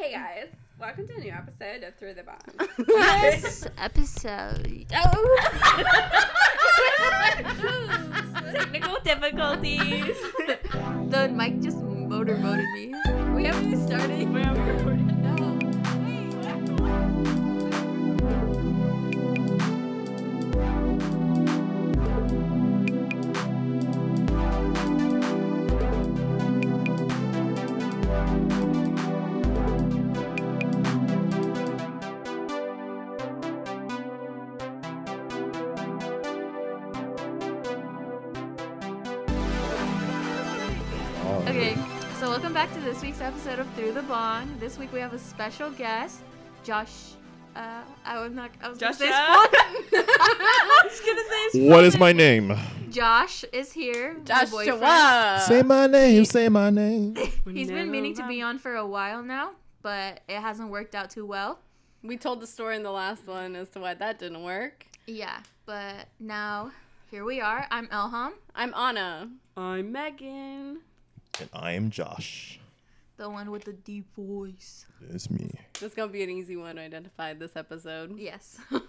Hey guys, welcome to a new episode of Through the Bond. This episode. Oh. Technical difficulties. the mic just motor voted me. We haven't even started. We haven't recorded. Okay, episode of Through the Bond. This week we have a special guest, Josh. Uh, I was not. I was gonna say Joshua? I was gonna say his What is my name? Josh is here. my boyfriend. Joshua. Say my name. Say my name. He's been meaning to be on for a while now, but it hasn't worked out too well. We told the story in the last one as to why that didn't work. Yeah, but now here we are. I'm Elham, I'm Anna. I'm Megan. And I am Josh. The one with the deep voice. It's me. This is gonna be an easy one to identify this episode. Yes.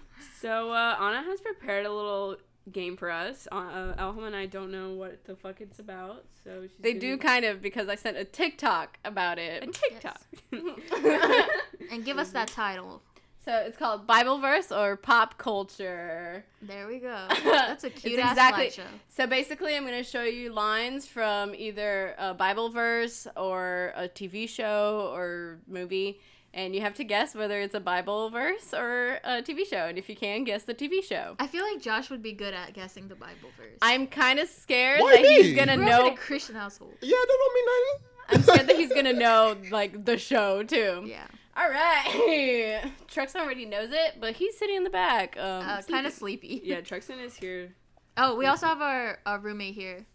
So uh, Anna has prepared a little game for us. Uh, uh, Elham and I don't know what the fuck it's about, so she's They gonna- do kind of because I sent a TikTok about it. a it. TikTok. and give us that title. So it's called Bible verse or pop culture. There we go. That's a It's cute ass exactly- slideshow. So basically, I'm going to show you lines from either a Bible verse or a TV show or movie, and you have to guess whether it's a Bible verse or a TV show. And if you can, guess the TV show. I feel like Josh would be good at guessing the Bible verse. I'm kind of scared Why that he's gonna Grew up in know. a Christian household. Yeah, that don't mean nothing. I'm scared that he's gonna know like the show too. Yeah. All right. Trucks already knows it, but he's sitting in the back. Um, Uh, kind of sleepy. yeah, Truxton is here. Oh, we also have our, our roommate here.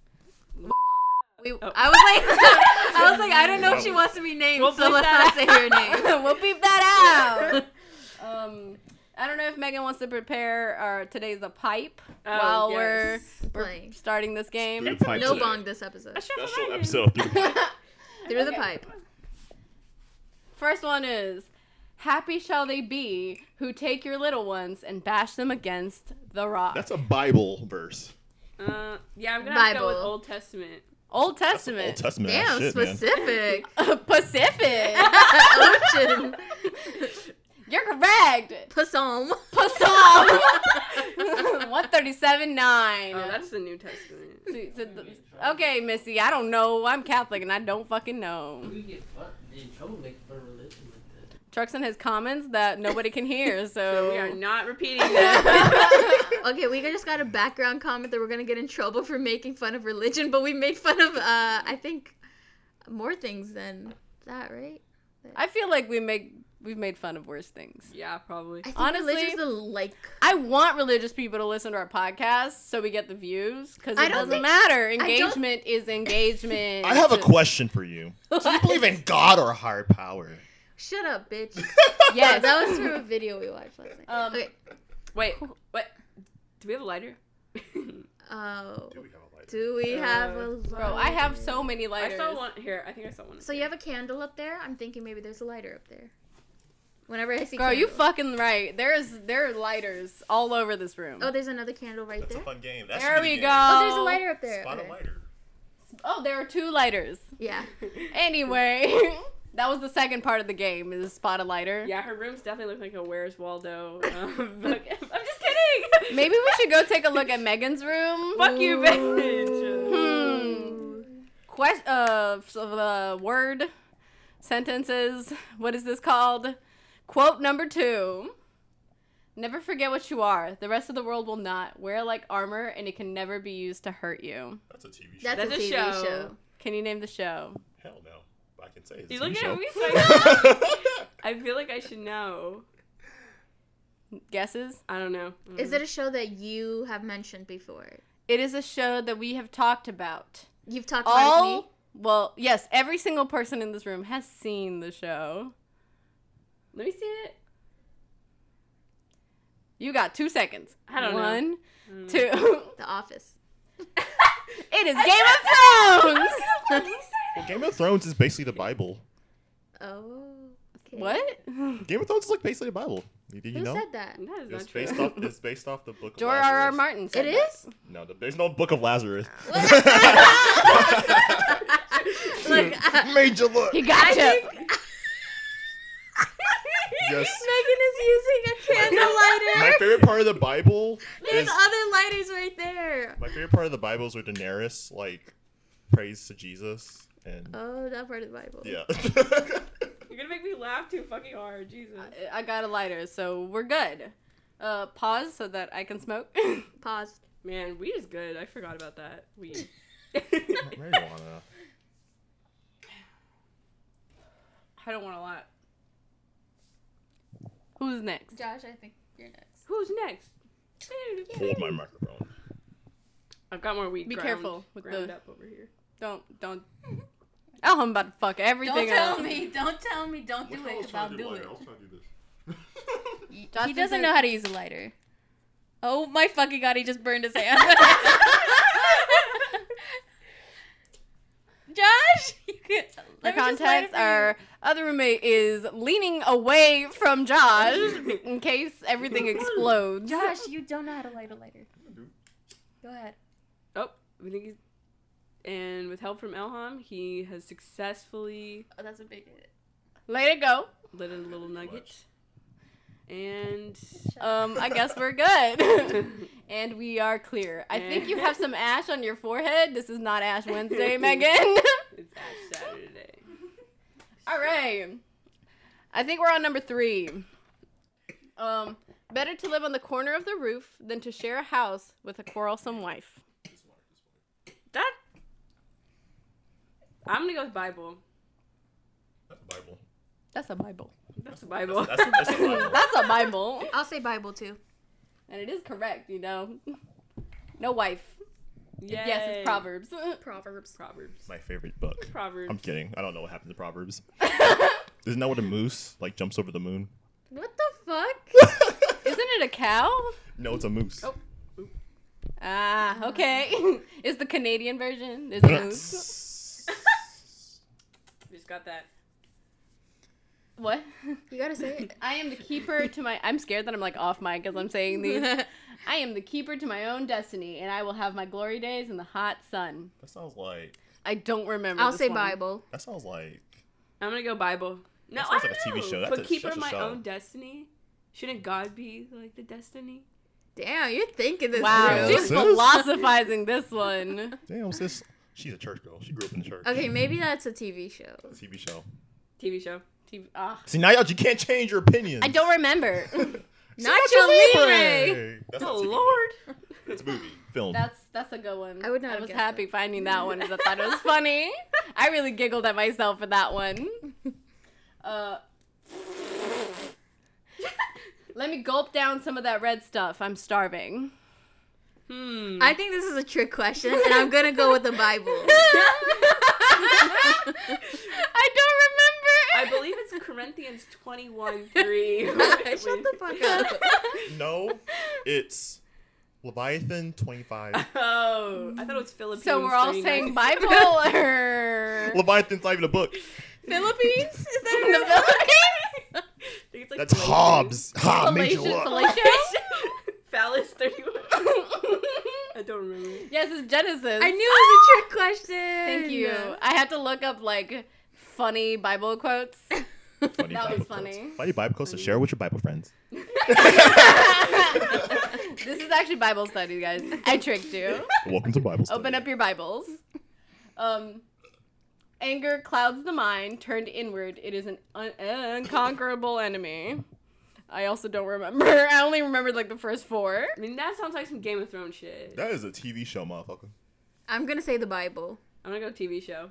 We, Oh. I was like, I was like, I don't know if she wants to be named, We'll so let's that not say her name. we'll beep that out. um, I don't know if Megan wants to prepare our today's a pipe Oh, while yes. we're we're starting this game. It's No today. bong this episode. A show for Special episode. Through the Okay. pipe. First one is Happy shall they be who take your little ones and bash them against the rock. That's a Bible verse. Uh, yeah, I'm gonna have to go with Bible. Old Testament. Old Testament. Old Testament Damn, ass shit, man. specific. Pacific. Ocean. You're correct. Psalm. Psalm 137 9. Oh, that's the New Testament. See, so the- okay, Missy, I don't know. I'm Catholic and I don't fucking know. We get fucked in trouble like for religion like that. Truxton has comments that nobody can hear, so, So we are not repeating that. Okay, we just got a background comment that we're gonna get in trouble for making fun of religion, but we made fun of, uh, I think, more things than that, right? I feel like we make we've made fun of worse things. yeah, probably. I think Honestly- religion's the like. I want religious people to listen to our podcast so we get the views because it don't doesn't think- matter. Engagement is engagement. I have a question for you. Do you believe in God or higher power? Shut up, bitch. Yeah, that was from a video we watched last night. Um, okay. Wait, what? Do we have a lighter? Oh. Do we have a light? Do we have Uh, a Bro, I have so many lighters. I lighters. saw one here. I think I saw one. So you have a candle up there? I'm thinking maybe there's a lighter up there. Whenever I see Girl, you fucking right. There is there are lighters all over this room. Oh, there's another candle right there. That's a fun game. That there should be we the go. Oh, there's a lighter up there. Spot Okay. a lighter. Oh, there are two lighters. Yeah. Anyway, that was the second part of the game. Is spot a lighter. Yeah, her rooms definitely look like a Where's Waldo. Um, book. I'm just kidding. Maybe we should go take a look at Megan's room. Fuck you, bitch. Hmm. Quest. Uh, so the word sentences. What is this called? Quote number two. Never forget what you are. The rest of the world will not. Wear like armor, and it can never be used to hurt you. That's a TV show. That's, That's a a TV show. show. Can you name the show? Hell no. I can say it's You a look TV at show. me so I, I feel like I should know. Guesses? I don't know. Is it a show that you have mentioned before? It is a show that we have talked about. You've talked about it All me? well, yes, every single person in this room has seen the show. Let me see it. You got two seconds. I don't know. One, Mm. two. The Office. it is Game of Thrones. Well, Game of Thrones is basically the Bible. Oh. Okay. What? Game of Thrones is like basically the Bible. Did you Who know? said that? That is It's not true. based off. It's based off the book. Of George R. R. Lazarus. Martin said It that. is? No, the, there's no book of Lazarus. Look, I, Made you look. He got I you. think Yes. Megan is using a candle lighter. My favorite part of the Bible There's is other lighters right there. my favorite part of the Bible is where Daenerys like prays to Jesus and Oh, that part of the Bible. yeah. You're gonna make me laugh too fucking hard, Jesus. I got a lighter, so we're good. Uh, pause so that I can smoke. Pause. Man, weed is good. I forgot about that. Weed. Marijuana. I don't want a lot. Who's next? Josh, I think you're next. Who's next? Hold my microphone. I've got more weed. Be ground, careful with ground the- up over here. Don't don't. Oh, I'm about to fuck everything up. Don't tell up. me. Don't tell me. Don't do it, because I'll do it. Josh he doesn't isn't- know how to use a lighter. Oh my fucking god, he just burned his hand. Josh! You could, For let me just light context, our other roommate is leaning away from Josh in case everything explodes. Josh, you don't know how to light a lighter. Go ahead. Oh, we think he's. And with help from Elham, he has successfully Oh, that's a big hit. Let it go. lit a little nugget. And Um, I guess we're good. and we are clear. I think you have some ash on your forehead. This is not Ash Wednesday, Megan. it's Ash Saturday. All right. I think we're on number three. Um, better to live on the corner of the roof than to share a house with a quarrelsome wife. That. I'm gonna go with Bible. That's a Bible. That's a Bible. That's a Bible. That's, that's the Bible. That's a Bible. I'll say Bible too. And it is correct, you know. No wife. Yay. Yes, it's Proverbs. Proverbs. Proverbs. My favorite book. Proverbs. I'm kidding. I don't know what happens in Proverbs. Isn't that what a moose like jumps over the moon? What the fuck? Isn't it a cow? No, it's a moose. Oh. Ah, okay. is the Canadian version? Is it moose? Just got that. What? You gotta say it. I am the keeper to my. I'm scared that I'm like off mic as I'm saying these. I am the keeper to my own destiny, and I will have my glory days in the hot sun. That sounds like. I don't remember. I'll this say one. Bible. That sounds like. I'm gonna go Bible. No, That I sounds don't like a TV know. show. That's but a- keeper that's of my show. own destiny. Shouldn't God be like the destiny? Damn, you're thinking this Wow, Yeah, she's sis. philosophizing this one. Damn, sis. She's a church girl. She grew up in the church. Okay, maybe that's a TV show. It's a TV show. TV show. TV ah. See now, y'all, you can't change your opinion. I don't remember. Nacho Libre. That's not Oh Lord. It's a movie, film. That's that's a good one. I would not I have was guessed happy finding that one because I thought it was funny. I really giggled at myself for that one. Uh, let me gulp down some of that red stuff. I'm starving. Hmm. I think this is a trick question, and I'm gonna go with the Bible. I don't remember. I believe it's Corinthians 21 3. Shut the fuck up. no, it's Leviathan 25. Oh, I thought it was Philippines. So we're all 39. saying Bible or Leviathan's not even a book. Philippines? Is that Philippines? I think it's like That's Galatians. Hobbes. Ha, made you Salacious, look. Phallus 31. I don't remember. yes, it's Genesis. I knew it was a ah! trick question. Thank you. I had to look up like funny Bible quotes. Funny That was funny. quotes. Funny Bible quotes to share with your Bible friends. this is actually Bible study, guys. I tricked you. Welcome to Bible study. Open up your Bibles. Um, anger clouds the mind. Turned inward, it is an un- unconquerable enemy. I also don't remember. I only remembered like the first four. I mean, that sounds like some Game of Thrones shit. That is a TV show, motherfucker. I'm gonna say the Bible. I'm gonna go TV show.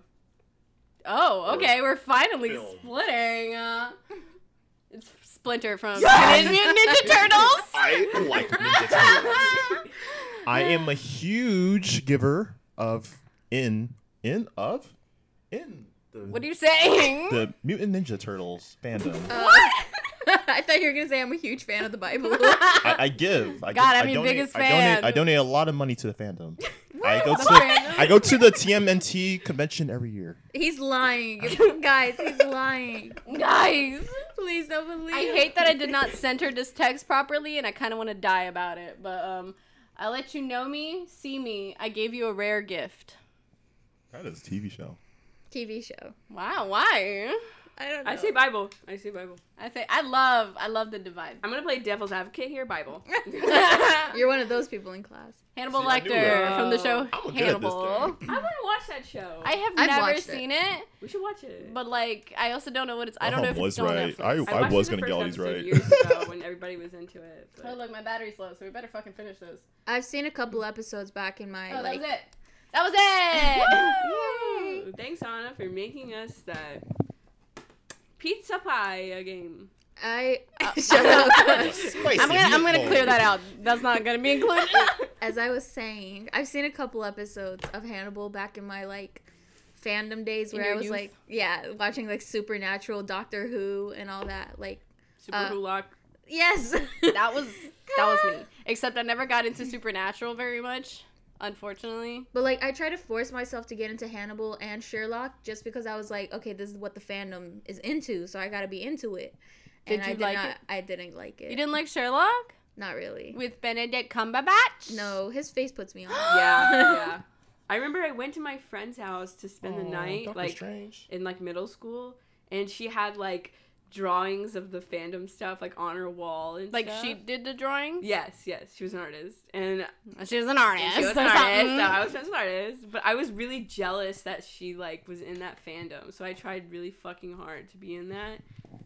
Oh, okay. We're finally Film. splitting. Uh, it's Splinter from Yes! Mutant Ninja Turtles. I like Ninja Turtles. I am a huge giver of in in of in the What are you saying? the Mutant Ninja Turtles fandom. Uh, I thought you were gonna say I'm a huge fan of the Bible. I, I give. I God, give, I'm I your donate, biggest I donate, fan. I donate a lot of money to the fandom. I go to fandom? I go to the TMNT convention every year. he's lying, guys. He's lying. Guys, Please don't believe. I hate that I did not center this text properly, and I kind of want to die about it. But um, I let you know me, see me. I gave you a rare gift. That is a TV show. TV show. Wow, why? I don't know. I say Bible. I say Bible. I say I love, I love the divide. I'm gonna play devil's advocate here. Bible. You're one of those people in class. Hannibal See, Lecter from the show I'm good at this Hannibal. I want to watch that show. I have I've never watched it. seen it. we should watch it. but like I also don't know what it's. I don't Aham know if was it's still on right. Netflix. I, I, watched was it the gonna get all these episode right. Years ago when everybody was into it. But Oh look, my battery's low, so we better fucking finish this. I've seen a couple episodes back in my Oh, that like. was it. That was it. Yay! Woo! Thanks, Anna, for making us that pizza pie game. I shut up. I'm gonna, I'm gonna clear that out. That's not gonna be included. As I was saying, I've seen a couple episodes of Hannibal back in my like fandom days where I was youth? like, yeah, watching like Supernatural, Doctor Who, and all that. Like, Super Uh, Hulock. yes, that was that was me. Except I never got into Supernatural very much, unfortunately. But like, I try to force myself to get into Hannibal and Sherlock just because I was like, okay, this is what the fandom is into, so I gotta be into it. Did and I you did like not. it? I didn't like it. You didn't like Sherlock Not really. with Benedict Cumberbatch? No, his face puts me on. Yeah, yeah. I remember I went to my friend's house to spend the night, Doctor like Strange. in like middle school, and she had like drawings of the fandom stuff like on her wall and Like stuff. she did the drawings. Yes, yes, she was an artist, and She was an artist. she was an artist. So I was friends with an artist, but I was really jealous that she like was in that fandom. So I tried really fucking hard to be in that,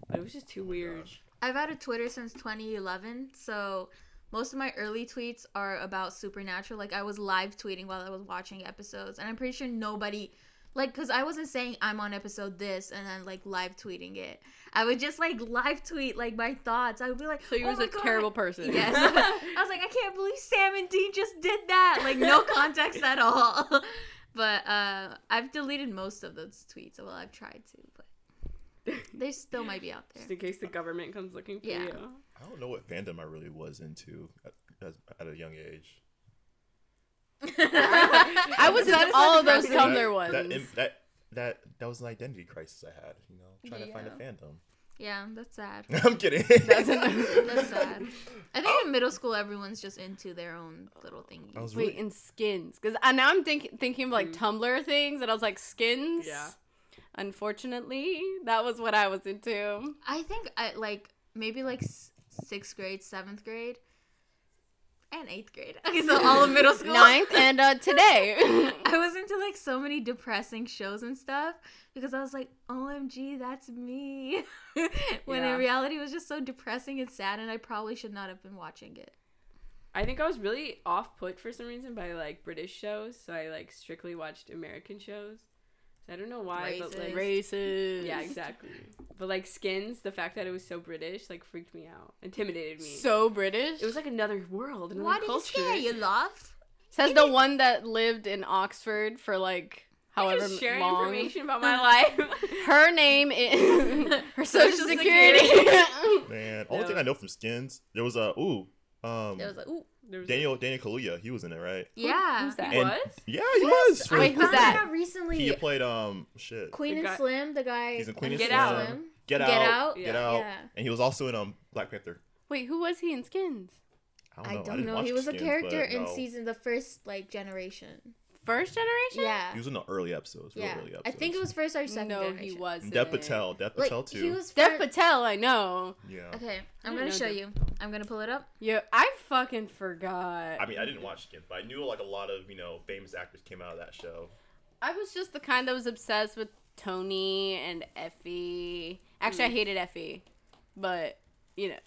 but it was just too oh weird. I've had a Twitter since 2011, so most of my early tweets are about Supernatural. Like I was live tweeting while I was watching episodes, and I'm pretty sure nobody, like, cause I wasn't saying I'm on episode this and then like live tweeting it. I would just like live tweet like my thoughts. I would be like, So you oh was a God." terrible person. Yes. I was like, I can't believe Sam and Dean just did that. Like no context at all. But uh, I've deleted most of those tweets. Well, I've tried to, but they still might be out there. Just in case the government comes looking for Yeah. you. I don't know what fandom I really was into at, at, at a young age. I was That in all of those fascinating- Tumblr ones. That, that that that that was an identity crisis I had. You know, trying to find a fandom. Yeah, that's sad. I'm kidding. That's sad. I think in middle school everyone's just into their own little thingy. I was Wait, in skins, because now I'm think- thinking of like Mm. Tumblr things, and I was like skins. Yeah. Unfortunately, that was what I was into. I think I like maybe like s- sixth grade, seventh grade, and eighth grade. Okay, so all of middle school. Ninth and uh, today. I was into like so many depressing shows and stuff because I was like, OMG, that's me. when Yeah. in reality it was just so depressing and sad, and I probably should not have been watching it. I think I was really off put for some reason by like British shows, so I like strictly watched American shows. So I don't know why, but like Racist. Racist. yeah, exactly. But like Skins, the fact that it was so British like freaked me out, intimidated me. So British. it was like another world, another Why did you culture. scare you, love? Says the one that lived in Oxford for like however just sharing long. information about my life. Her name is her social, Social security. man. Only No. thing I know from Skins, there was a ooh, um, It was like, ooh, There was Daniel Daniel Kaluuya. He was in it, right? yeah. who's that? He And- was? Yeah, he was. Wait, who's found that? out recently. He played um shit. Queen The and Slim, the guy. He's in Queen and Get Slim. Out. Get, Get out. Out? Get Yeah. out. Yeah. And he was also in um Black Panther. Wait, who was he in Skins? I don't I know. don't didn't know. He was a character in no. season the first like generation. First generation? Yeah. He was in the early episodes. Yeah. early episodes. I think it was first or second No, generation. he was. And Dev Patel. Dev Like Patel too. he was. Dev Patel, I know. yeah. Okay, I'm gonna show Dev- you. I'm gonna pull it up. Yeah, I fucking forgot. I mean, I didn't watch Skins, but I knew like a lot of you know famous actors came out of that show. I was just the kind that was obsessed with Tony and Effie. Actually, I hated Effie, but you know,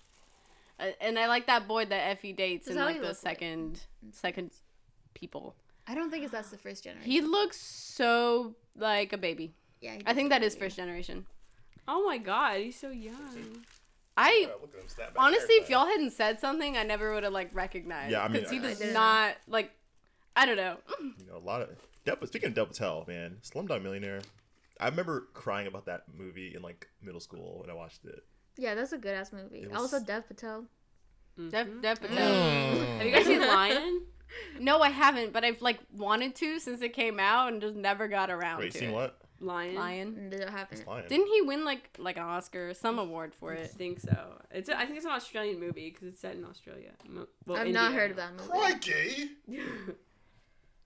Uh, and I like that boy that Effie dates That's in like he the looks like. second second people. I don't think it's that's the first generation. He looks so like a baby. yeah, he I think that is first generation. Oh my god, he's so young. I Yeah, look at him snap back honestly, there, if y'all hadn't said something, I never would have like recognized. Yeah, I mean, because he I- I does didn't. not like. I don't know. You know, a lot of Dev, speaking of Dev Patel, man, Slumdog Millionaire. I remember crying about that movie in like middle school when I watched it. Yeah, that's a good ass movie. It was- Also, Dev Patel. Dev, Mhm. Dev Patel. Have you guys seen Lion? No, I haven't, but I've like wanted to since it came out and just never got around Wait, to seen it. what? Lion. Lion. No, I haven't. It's. Didn't he win like like an Oscar, some award for it? I it? think so. It's a, I think it's an Australian movie because it's set in Australia. Well, I've India. not heard of that movie. Crikey! An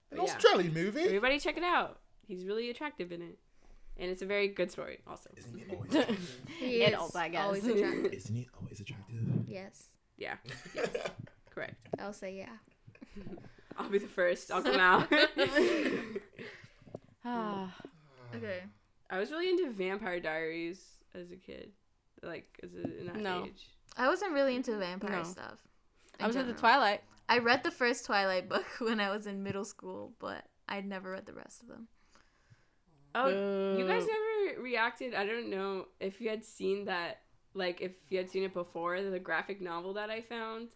But yeah. Australian movie. Everybody check it out. He's really attractive in it, and it's a very good story. Also, Isn't he always attractive? He It is also, I guess. always attractive. Isn't he always attractive? yes, yeah, correct. I'll say yeah. I'll be the first. I'll come out. Ah, Okay. I was really into Vampire Diaries as a kid, like as a, in that No. age. I wasn't really into vampire No. stuff. I in was into general. Twilight. I read the first Twilight book when I was in middle school, but I'd never read the rest of them. Oh, you guys never reacted. I don't know if you had seen that, like if you had seen it before, the graphic novel that I found.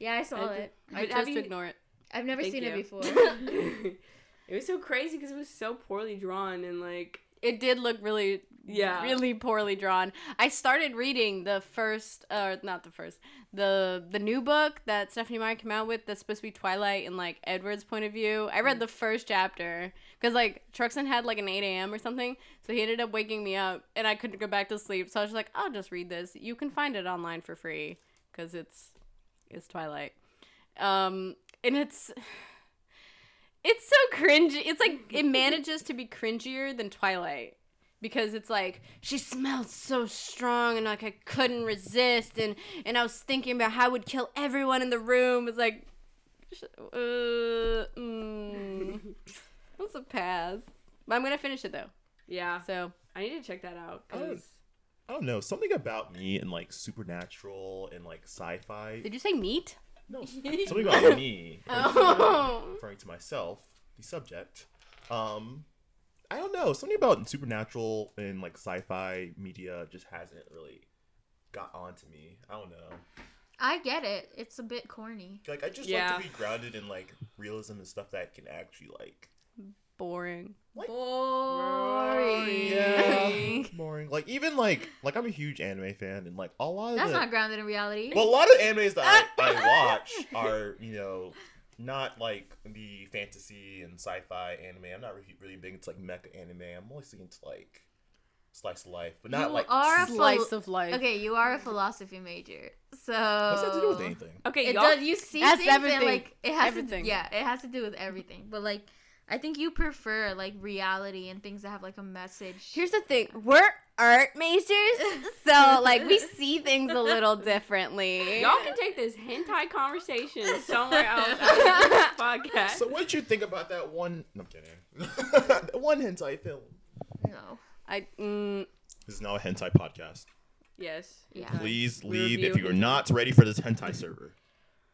Yeah, I saw I it. did- I But chose to you- ignore it. I've never Thank seen it before. it was so crazy because it was so poorly drawn and like It did look really, Yeah. really poorly drawn. I started reading the first, or not the first, the the new book that Stephenie Meyer came out with. That's supposed to be Twilight in like Edward's point of view. I read the first chapter because like Truxton had like an eight a.m. or something, so he ended up waking me up, and I couldn't go back to sleep. So I was like, I'll just read this. You can find it online for free because it's it's Twilight. Um, and it's it's so cringy. It's like it manages to be cringier than Twilight because it's like she smelled so strong and like I couldn't resist and and I was thinking about how I would kill everyone in the room. It's like, sh- uh, mm, that's a pass. But I'm gonna finish it though. yeah. So I need to check that out Oh. because I don't know. Something about me and like supernatural and like sci-fi. did you say meat? No, something about me. Oh. referring to myself, the subject. Um, I don't know. Something about supernatural and like sci-fi media just hasn't really got onto me. I don't know. I get it. It's a bit corny. Like I just Yeah. like to be grounded in like realism and stuff that can actually like. Boring. Boring. Yeah, boring. Like even like like I'm a huge anime fan and like a lot of That's the, not grounded in reality. well a lot of animes that I, I watch are you know not like the fantasy and sci-fi anime. I'm not really, really big into like mecha anime. I'm mostly into like slice of life, but not You like are a Slice phil- of life. Okay, you are a philosophy major, so What's that to do with anything? okay, It y'all. does. You see That's things everything. and like it has Everything. to. Yeah, it has to do with everything. But like, I think you prefer like reality and things that have like a message. Here's the thing: we're art majors, so like we see things a little differently. Y'all can take this hentai conversation somewhere else out of this podcast. So what'd you think about that one? No, I'm kidding. that one hentai film. no. I mm, This is now a hentai podcast. yes. Yeah. Please leave if you are not ready for this hentai server.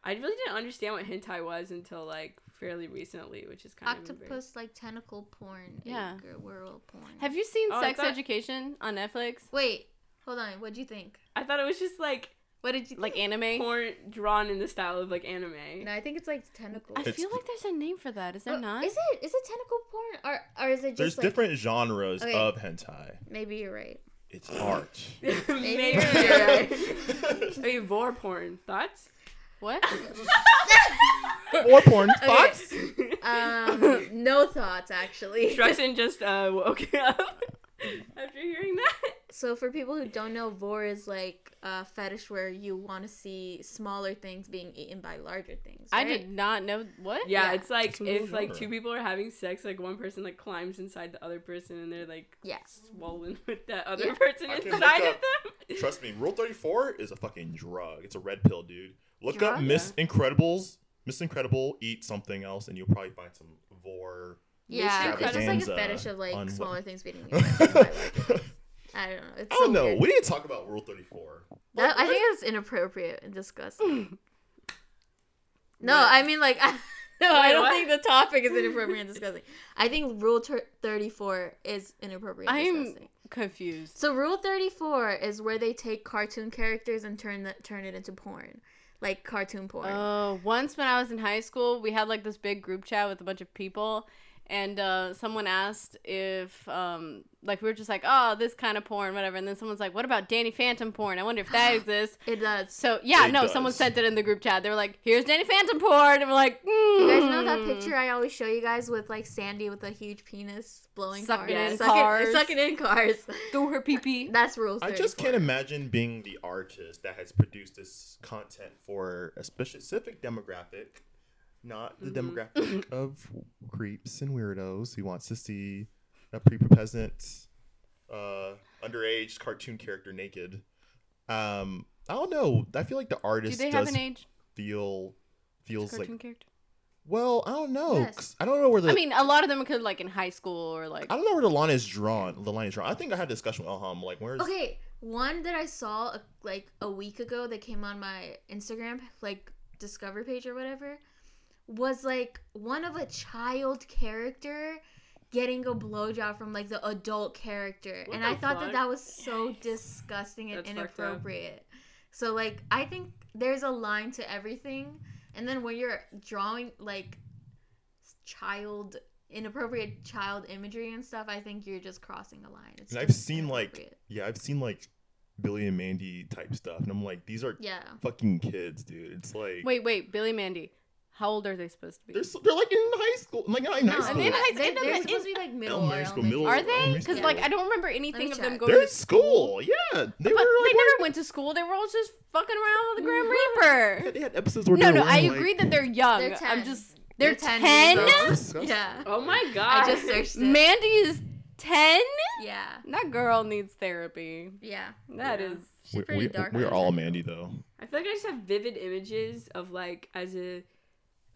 I really didn't understand what hentai was until like fairly recently, which is kind of Octopus like tentacle porn. Yeah. egg world porn. have you seen Oh, Sex thought- Education on Netflix? Wait, hold on. What'd you think? I thought it was just like What did you Like think? anime? porn drawn in the style of like anime. No, I think it's like tentacle. I It's- feel like there's a name for that. Is there Oh, not? Is it is it tentacle porn or or is it just There's like different genres Okay. of hentai. maybe you're right. It's art. Maybe you're you're right. Okay, vore porn. Thoughts? What? Or porn. Thoughts? Um, no thoughts actually. Struxton just uh, woke up after hearing that. So for people who don't know, vore is like a fetish where you want to see smaller things being eaten by larger things. I did not know what. Yeah, Yeah. it's like It's a if like two people are having sex, like one person like climbs inside the other person and they're like Yeah. swollen with that other Yeah. person I inside of them. Trust me, Rule 34 is a fucking drug. It's a red pill, dude. Look up Drug? Miss Incredibles. Miss Incredible, eat something else, and you'll probably find some vore. Yeah, it's just like a fetish of like on smaller things being eaten by larger things. I don't know. It's I don't so know. weird. We need to talk about Rule 34. That, I think it's inappropriate and disgusting. no, What? I mean like I, no, I don't what? think the topic is inappropriate and disgusting. I think Rule ter- Thirty Four is inappropriate. I'm disgusting. confused. So Rule Thirty Four is where they take cartoon characters and turn the, turn it into porn, like cartoon porn. Oh, once when I was in high school, we had like this big group chat with a bunch of people, and uh, someone asked if um, like we were just like, oh, this kind of porn, whatever, and then someone's like, what about Danny Phantom porn? I wonder if that exists. It does. So yeah, It no, does. someone sent it in the group chat. They were like, "Here's Danny Phantom porn," and we're like, You guys know that "Mm." picture I always show you guys with like Sandy with a huge penis blowing Sucking cars, in sucking, cars. sucking in cars. through her pee pee. That's rules. I just can't imagine being the artist that has produced this content for a specific demographic, not the Mhm. demographic of creeps and weirdos who wants to see a prepubescent, uh, underage cartoon character naked. Um, I don't know. I feel like the Do artist they have does an age? feel feels Cartoon like character. well. I don't know. Yes. 'cause I don't know where the I mean, a lot of them could like in high school or like. I don't know where the line is drawn. The line is drawn. I think I had a discussion with Elham. Like, where's Okay, one that I saw uh, like a week ago that came on my Instagram like discover page or whatever was like one of a child character getting a blowjob from like the adult character, What and I thought fuck? that that was so disgusting and That's inappropriate. So like I think there's a line to everything, and then when you're drawing like child inappropriate child imagery and stuff, I think you're just crossing a line. It's And I've seen like yeah, I've seen like Billy and Mandy type stuff, and I'm like, these are yeah. fucking kids, dude. It's like Wait, wait, Billy Mandy. How old are they supposed to be? they're so, they're like in high school, like not in No, high school. in high- they, in the- they're supposed to be like middle elementary or school, elementary middle- Are they? Because school. like I don't remember anything me of them going They're to in school. Yeah, they But were. they like, never went to school. They were all just fucking around with the Grim Reaper. Yeah, They had episodes where No, they no, were I wearing, agree like, that they're young. They're I'm 10. just they're, They're 10 ten. years old. disgusting. Yeah. Oh my god. I just searched it. Mandy is ten. Yeah. That girl needs therapy. Yeah. That Yeah. is. She's We, pretty we, dark. we're all Mandy though. I feel like I just have vivid images of like as a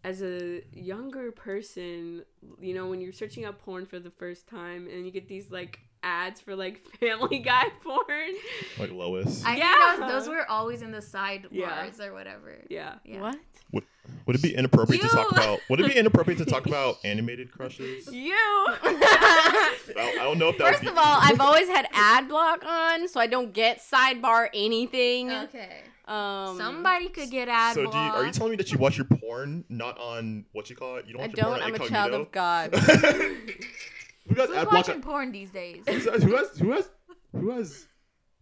as a younger person, you know, when you're searching up porn for the first time and you get these like ads for like family guy porn. Like Lois. I Yeah. think those, those were always in the sidebars Yeah. or whatever. Yeah. Yeah. What? Would it be inappropriate to talk about? Would it be inappropriate to talk about animated crushes? You I don't, I don't know if that. First would of all, I've always had ad block on, so I don't get sidebar anything. Okay. Um, Somebody could get ad so do you, are you telling me that you watch your porn not on what you call it? You don't I watch your don't. on I'm a child of God. who has Who's ad block? watching porn these days? Who has, who has who has who has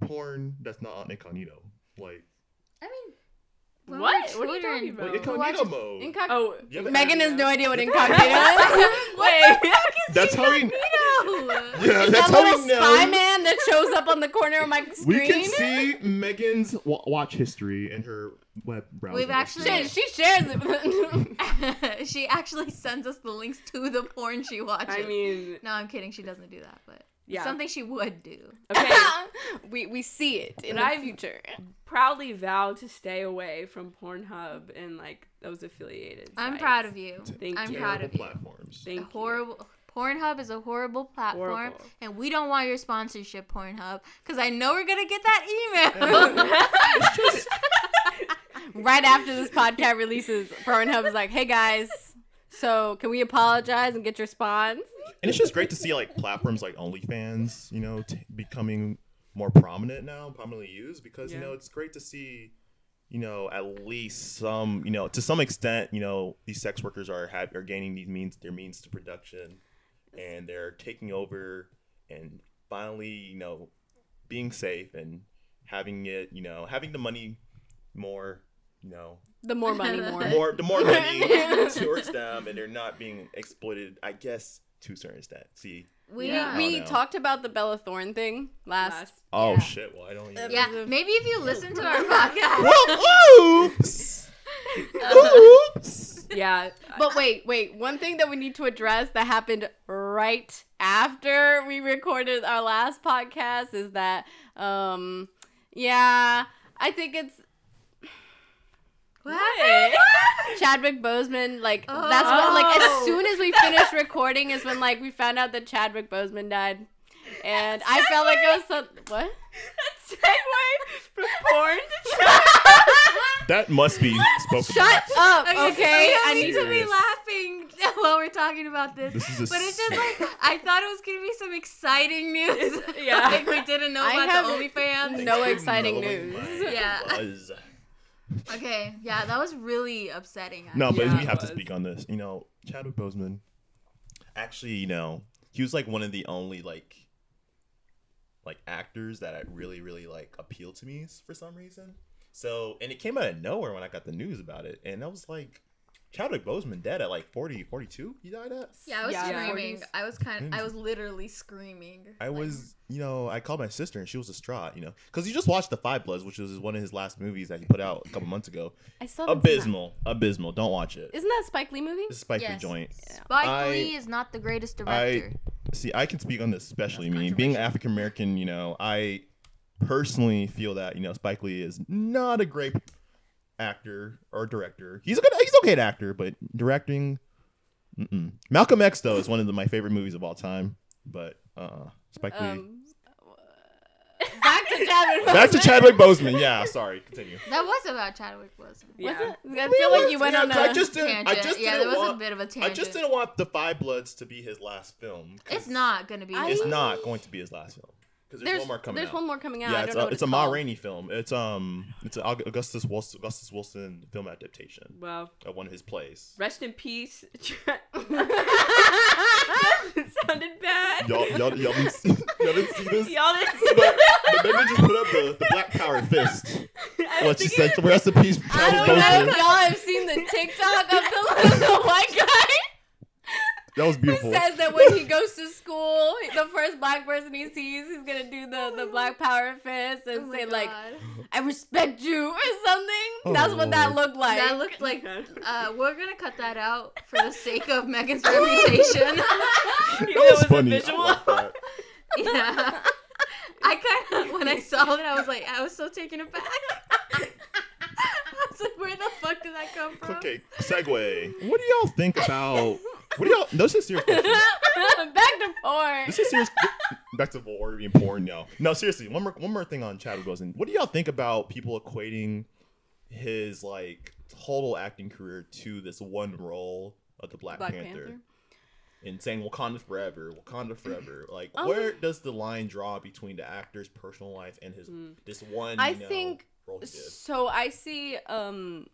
porn that's not on incognito? Like, I mean, when What? What are you talking about? like Who incognito watches- mode. Incog- Oh, You Megan has no idea what incognito is. Wait. That's how we. No. Yeah, that's that how little we know. spy man that shows up on the corner of my screen? We can see Megan's wa- watch history and her web browser. We've actually- Shit, she shares it. she actually sends us the links to the porn she watches. I mean, no, I'm kidding. She doesn't do that, but Yeah. something she would do. okay. we we see it in But the future. proudly vow to stay away from Pornhub and like those affiliated. I'm sites. proud of you. Thank I'm you. proud of you. platforms. Thank A you. horrible. Pornhub is a horrible platform, Horrible. and we don't want your sponsorship, Pornhub, because I know we're gonna get that email. Right after this podcast releases, Pornhub is like, "Hey guys, so can we apologize and get your spawns? And it's just great to see like platforms like OnlyFans, you know, t- becoming more prominent now, prominently used because you know it's great to see, you know, at least some, you know, to some extent, you know, these sex workers are have, are gaining these means their means to production, and they're taking over and finally, you know, being safe and having it, you know, having the money more, you know, The more money, more. more the more money towards them, and they're not being exploited. I guess to a certain extent. See, we, Yeah. We talked about the Bella Thorne thing last. Last- oh Yeah. shit, well I don't. Even... yeah, maybe if you listen to our podcast, Well, oops. oops. yeah. But wait, wait. One thing that we need to address that happened right after we recorded our last podcast is that, um, yeah, I think it's what happened? Chadwick Boseman. Like that's what. Like as Oh. soon as we finished recording is when like we found out that Chadwick Boseman died, and I felt like it was so what. Segue from porn to That must be spoken. Shut up, Okay, okay? we I need need to to. be laughing while we're talking about this. This is a but it's just like I thought it was gonna be some exciting news. Yeah. like we didn't know I about the have OnlyFans. no exciting news. my Yeah. Buzz. Okay, yeah, that was really upsetting. No, but Yeah, we it have to speak on this. You know, Chadwick Boseman. actually, you know, he was like one of the only like like actors that really really like appealed to me for some reason. So, and it came out of nowhere when I got the news about it, and I was like, Chadwick Boseman dead at like 40, 42? He died at. Yeah, I was Yeah, screaming. 40s. I was kind of, I was literally screaming. I Like, was, you know, I called my sister and she was distraught, you know, because you just watched The Five Bloods, which was one of his last movies that he put out a couple months ago. I saw haven't seen that. Abysmal, abysmal. Don't watch it. Isn't that a Spike Lee movie? It's a Spike Lee Yes. joint. Spike I- Lee is not the greatest I- director. See, I can speak on this, especially That's me being. African American. You know, I personally feel that you know Spike Lee is not a great actor or director. He's a good, he's okay at actor, but directing. Mm-mm. Malcolm X though is one of the, my favorite movies of all time. But uh, Spike Lee. Um, back to Chadwick. Back to Chadwick Boseman. Yeah, sorry. Continue. that was about Chadwick Boseman. Was Yeah. it? I feel like you went on a. I just didn't. I just yeah, didn't there was want, a bit of a I tangent. I just didn't want the Five Bloods to be his last film. It's not gonna be. I- It's his last- not going to be his last film because there's, there's one more coming there's out. one more coming out. Yeah, it's know a, it's it's a Ma. Rainey film. It's um it's an Augustus Wilson, Augustus Wilson film adaptation Wow. of one of his plays. Rest in peace. it sounded bad. Y'all y'all y'all didn't see, y'all didn't see this. Y'all didn't see But, but they just put up the, the black power fist. What she said, rest in peace, I don't know if y'all have seen the TikTok of the little white guy That was who beautiful. says that when he goes to school, the first black person he sees, he's gonna do the, the black power fist and Oh my say like, "I respect you" or something. That's what that Oh. looked like. that looked like. Uh, we're gonna cut that out for the sake of Megan's reputation. Even That though was funny. a I visual. like that. yeah. I kind of when I saw it, I was like, I was so taken aback. I was like, where the fuck did that come from? Okay, segue. What do y'all think about? What do y'all? No, this is serious question. Back to porn. This is serious. Back to war being porn. No, no, seriously. One more, one more thing on Chadwick Boseman. What do y'all think about people equating his like total acting career to this one role of the Black, Black Panther, Panther. and saying Wakanda forever, Wakanda forever? Like, Um, where does the line draw between the actor's personal life and his this one? I you know, think role he did? So I see um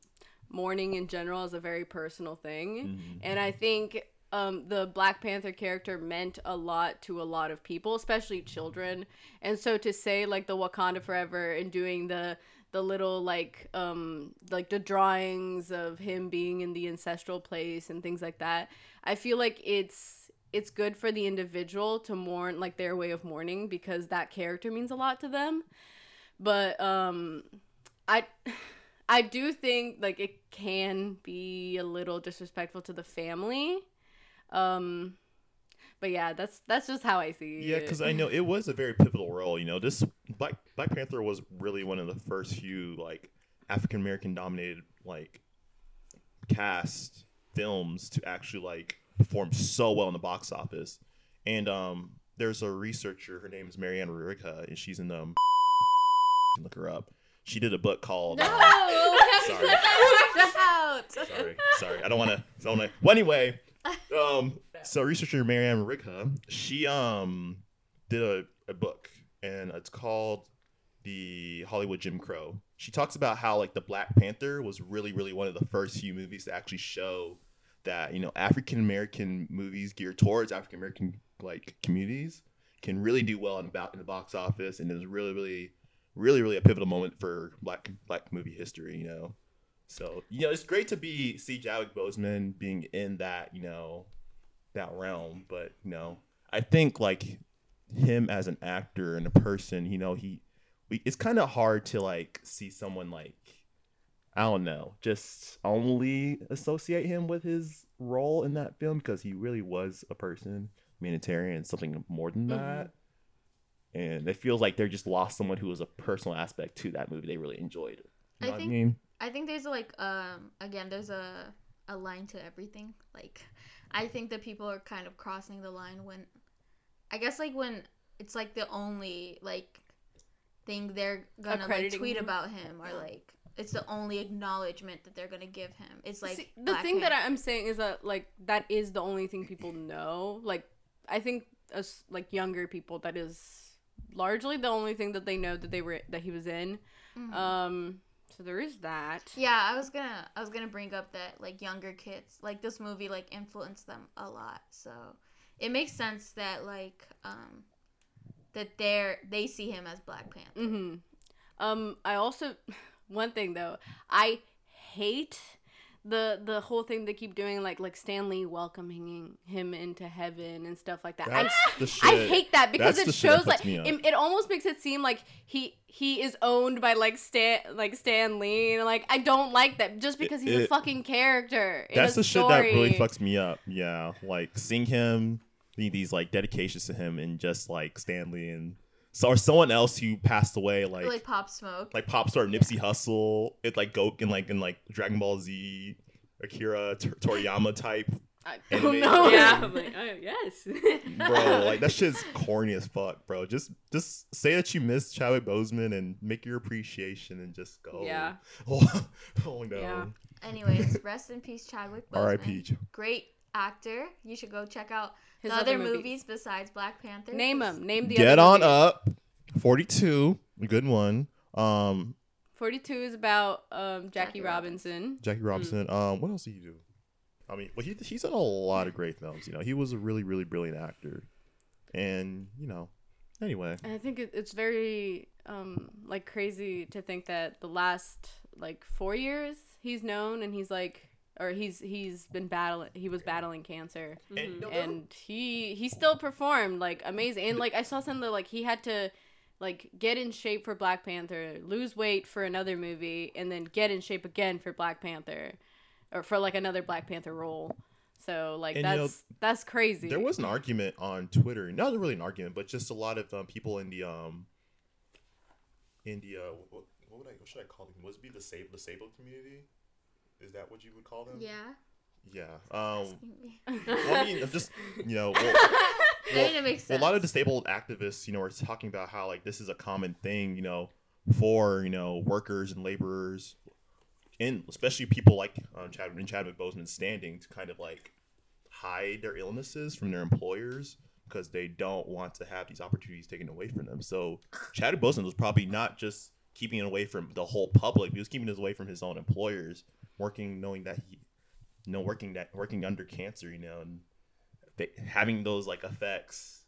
mourning in general is a very personal thing. Mhm. And I think um, the Black Panther character meant a lot to a lot of people, especially children. And so to say like the Wakanda Forever and doing the the little like um like the drawings of him being in the ancestral place and things like that, I feel like it's it's good for the individual to mourn like their way of mourning because that character means a lot to them. But um I I do think like it can be a little disrespectful to the family. Um but yeah, that's that's just how I see Yeah, it. because I know it was a very pivotal role. You know, this Black Black Panther was really one of the first few like African American dominated like cast films to actually like perform so well in the box office. And um, there's a researcher. Her name is Maryann Erigha, and she's in um. you can look her up. She did a book called. No, sorry. Sorry. sorry, sorry. I don't want to. Don't wanna, well, anyway, um, so researcher Maryann Erigha, she um did a, a book, and it's called the Hollywood Jim Crow. She talks about how like the Black Panther was really, really one of the first few movies to actually show that you know African American movies geared towards African American like communities can really do well in about in the box office, and it was really, really, really, really a pivotal moment for black black movie history. You know. So you know, it's great to be see Chadwick Boseman being in that you know that realm, but you know, I think like him as an actor and a person, you know, he we, it's kind of hard to like see someone like I don't know, just only associate him with his role in that film because he really was a person, humanitarian, something more than mm-hmm. that. And it feels like they're just lost someone who was a personal aspect to that movie they really enjoyed. You I know I think- mean? I think there's like um again there's a a line to everything. Like I think that people are kind of crossing the line when I guess like when it's like the only like thing they're gonna like tweet him? about him or like it's the only acknowledgement that they're gonna give him. It's like See, the Black thing that I'm saying is that like that is the only thing people know. Like I think as like younger people, that is largely the only thing that they know that they were that he was in. Mhm. Um, so there is that. Yeah, I was gonna I was gonna bring up that like younger kids like this movie like influenced them a lot. So it makes sense that like um that they're they see him as Black Panther. Mm-hmm. Um, I also one thing though, I hate the the whole thing they keep doing like like Stan Lee welcoming him into heaven and stuff like that. That's I I hate that because That's it the shit that shows like it, it almost makes it seem like he he is owned by like Stan like Stan Lee and like I don't like that just because he's a fucking character. That's the shit that really fucks me up. Yeah, like seeing him, these like dedications to him, and just like Stan Lee and so or someone else who passed away, like Like, like, Pop Smoke. Like Pop star Nipsey Hussle, it like go in like in like Dragon Ball Z, Akira Tor- Toriyama type, I Anime. don't know. yeah, I'm like, oh yes. bro. Like that shit's corny as fuck, bro. Just just say that you miss Chadwick Boseman and make your appreciation and just go. Yeah. Oh, oh no. Yeah. Anyways, rest in peace, Chadwick Boseman. R.I.P. Great actor. You should go check out His other other movies. movies. besides Black Panther. Name them. Name the other. Get other on movies. up. Forty two, a good one. Um, 42 is about um, Jackie, Jackie Robinson. Jackie Robinson. Um, what else did he do? I mean, well, he he's done a lot of great films. You know, he was a really really brilliant actor, and you know, anyway, And I think it, it's very um, like crazy to think that the last like four years he's known and he's like or he's he's been battling he was battling cancer and, and he he still performed like amazing and like I saw something that, like he had to like get in shape for Black Panther, lose weight for another movie, and then get in shape again for Black Panther, or for like another Black Panther role. So like And, you know, that's that's crazy. there was an argument on Twitter. Not really an argument, but just a lot of um, people in the um, in the uh, what, what would I what should I call them? Was it be the disabled disabled community? Is that what you would call them? Yeah. Yeah. Um, well, I mean, I'm just you know, well, I mean, it makes well, a lot of disabled activists, you know, are talking about how like this is a common thing, you know, for you know workers and laborers, and especially people like um, Chadwick and Chadwick Boseman standing to kind of like hide their illnesses from their employers because they don't want to have these opportunities taken away from them. So Chadwick Boseman was probably not just keeping it away from the whole public; he was keeping it away from his own employers, working knowing that he, you know, working that working under cancer, you know, and they, having those like effects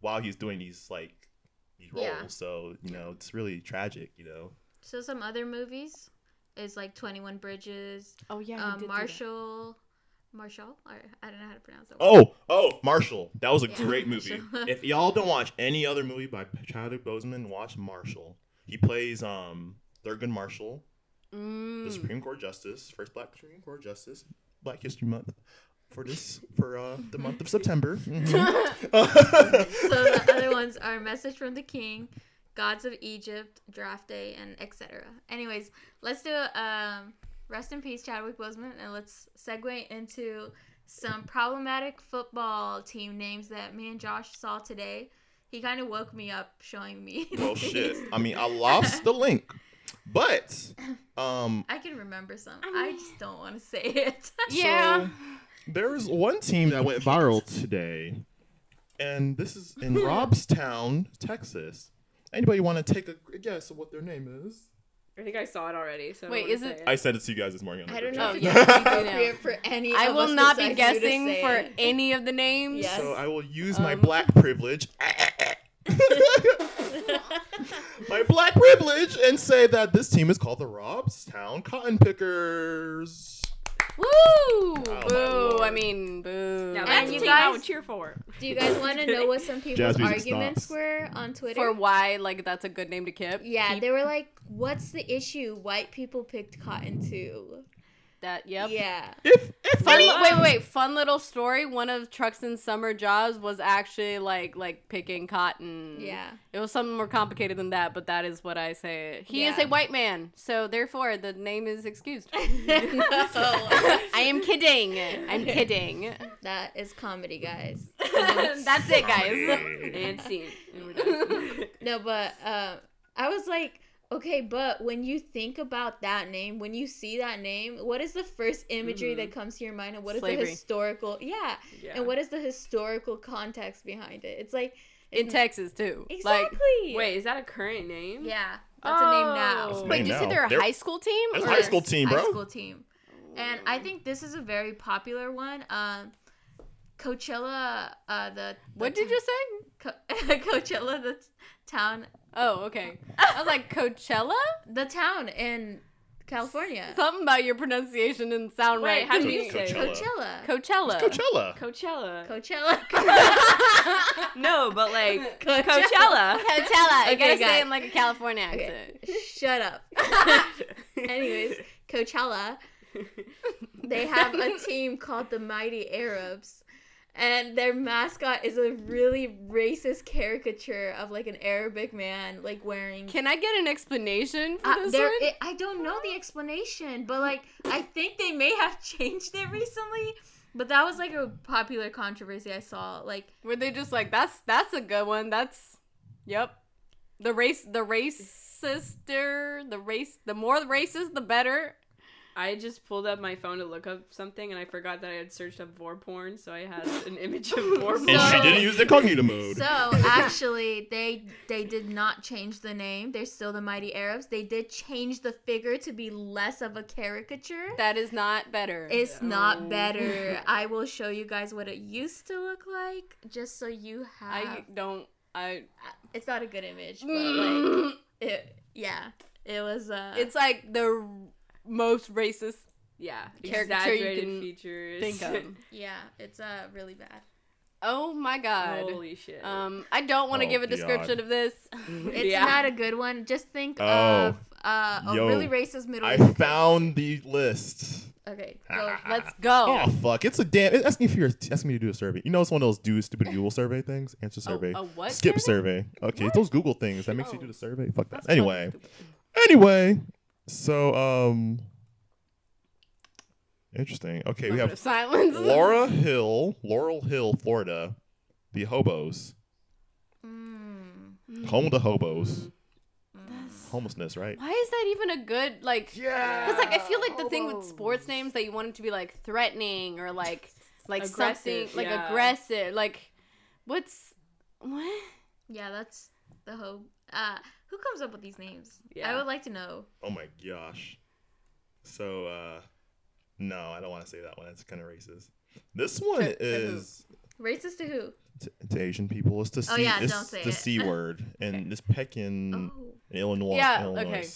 while he's doing these like these roles. Yeah. So you know, it's really tragic. You know, So some other movies is like Twenty One Bridges, oh yeah, um, did do that. Marshall, Marshall. Or, I don't know how to pronounce that. Oh, oh, Marshall. That was a Yeah. great movie. If y'all don't watch any other movie by Chadwick Boseman, watch Marshall. He plays um Thurgood Marshall, the Mm. Supreme Court Justice, first Black Supreme Court Justice, Black History Month for this for uh the month of September. Mhm. So the other ones are Message from the King, Gods of Egypt, Draft Day, and etc. Anyways, let's do um rest in peace Chadwick Boseman and let's segue into some problematic football team names that me and Josh saw today. He kind of woke me up showing me. well, shit. I mean, I lost the link, but um, I can remember some. I just don't want to say it. Yeah. There's one team that went viral today, and this is in Robstown, Texas. Anybody want to take a guess of what their name is? I think I saw it already. So I Wait, is it- say I sent it to you guys this morning. on I don't know if chat. yeah. appropriate for any. I of will us not be besides you to guessing for any of the names. Yes. So I will use my Um. black privilege. my black privilege and say that this team is called the Robstown Cotton Pickers. Woo! Oh, boo! I mean, boo. Now And that's a you team I guys- would cheer for. Do you guys want to know what some people's Jazz arguments stops. were on Twitter? for why like that's a good name to keep. yeah, keep they were like, "What's the issue? White people picked cotton too." That. Yep. Yeah. If if Fun, li- wait, wait, wait! Fun little story. One of Truxton's summer jobs was actually like like picking cotton. Yeah. It was something more complicated than that, but that is what I say. He is a white man, so therefore the name is excused. No. I am kidding. I'm kidding. that is comedy, guys. That's it, guys. And scene. And we're done. No, but uh, I was like, okay, but when you think about that name, when you see that name, what is the first imagery Mhm. that comes to your mind, and what is Slavery. the historical? Yeah, yeah. and what is the historical context behind it? It's like In Texas too. Exactly. Like, Wait, is that a current name? Yeah, that's a name now. Oh. wait, Name did you say they're a They're- high school team? That's or- high school team, bro. High school team. And I think this is a very popular one. Um, Coachella, uh, the What the did you say? Co- Coachella, the t- town, Oh, okay. I was like Coachella. the town in California. Something about your pronunciation didn't sound Wait, right. how do you say it? Coachella. Coachella. Coachella. Coachella. Coachella. Coachella. No, but like Coachella. Coachella. Coachella. You Okay, gotta got say it. it in like a California Okay, accent. shut up. Anyways, Coachella, they have a team called the Mighty Arabs. And their mascot is a really racist caricature of like an Arabic man like wearing Can I get an explanation for Uh, this there, it, I don't know the explanation, but like I think they may have changed it recently. But that was like a popular controversy I saw. Like, Were they just like that's that's a good one? That's yep. The race the racister the race the more racist the better. I just pulled up my phone to look up something and I forgot that I had searched up vore porn, so I had an image of vore porn. And she didn't use the incognito mode. so actually, they they did not change the name. They're still the Mighty Arabs. They did change the figure to be less of a caricature. That is not better. It's No. not better. I will show you guys what it used to look like, just so you have. I don't I It's not a good image, but like it. Yeah, it was. uh it's like the most racist yeah, Caricature you exaggerated can features. think of. Yeah, it's uh really bad. Oh my god. Holy shit. Um, I don't want to Oh, give a description God. of this. It's Yeah. not a good one. Just think Oh. of uh, a Yo, really racist middle. I aged- found the list. Okay, go. Let's go. Oh fuck! It's a damn. It's asking if you're asking me to do a survey. You know, it's one of those do stupid Google survey things. Answer Oh, survey. a what Skip survey? survey. Okay, those Google things that makes you Oh. do the survey. Fuck that. That's Anyway, anyway. So um, interesting. Okay, we have silence. Laura Hill, Laurel Hill, Florida, the hobos, Mm, home of the hobos, That's- homelessness, right? Why is that even a good like? Yeah. Because like I feel like the thing with sports names that you want it to be like threatening or like like Aggressive, something like yeah. aggressive. Like what's what? yeah, that's the hope. Uh, who comes up with these names? I would like to know. Oh my gosh. So uh, no, I don't want to say that one. It's kind of racist. This one To- to who? is. Racist to who? to, to Asian people. It's the C. Oh, yeah, it's don't say the it. C word, and this Pekin, Oh, Illinois. Yeah, Illinois. okay.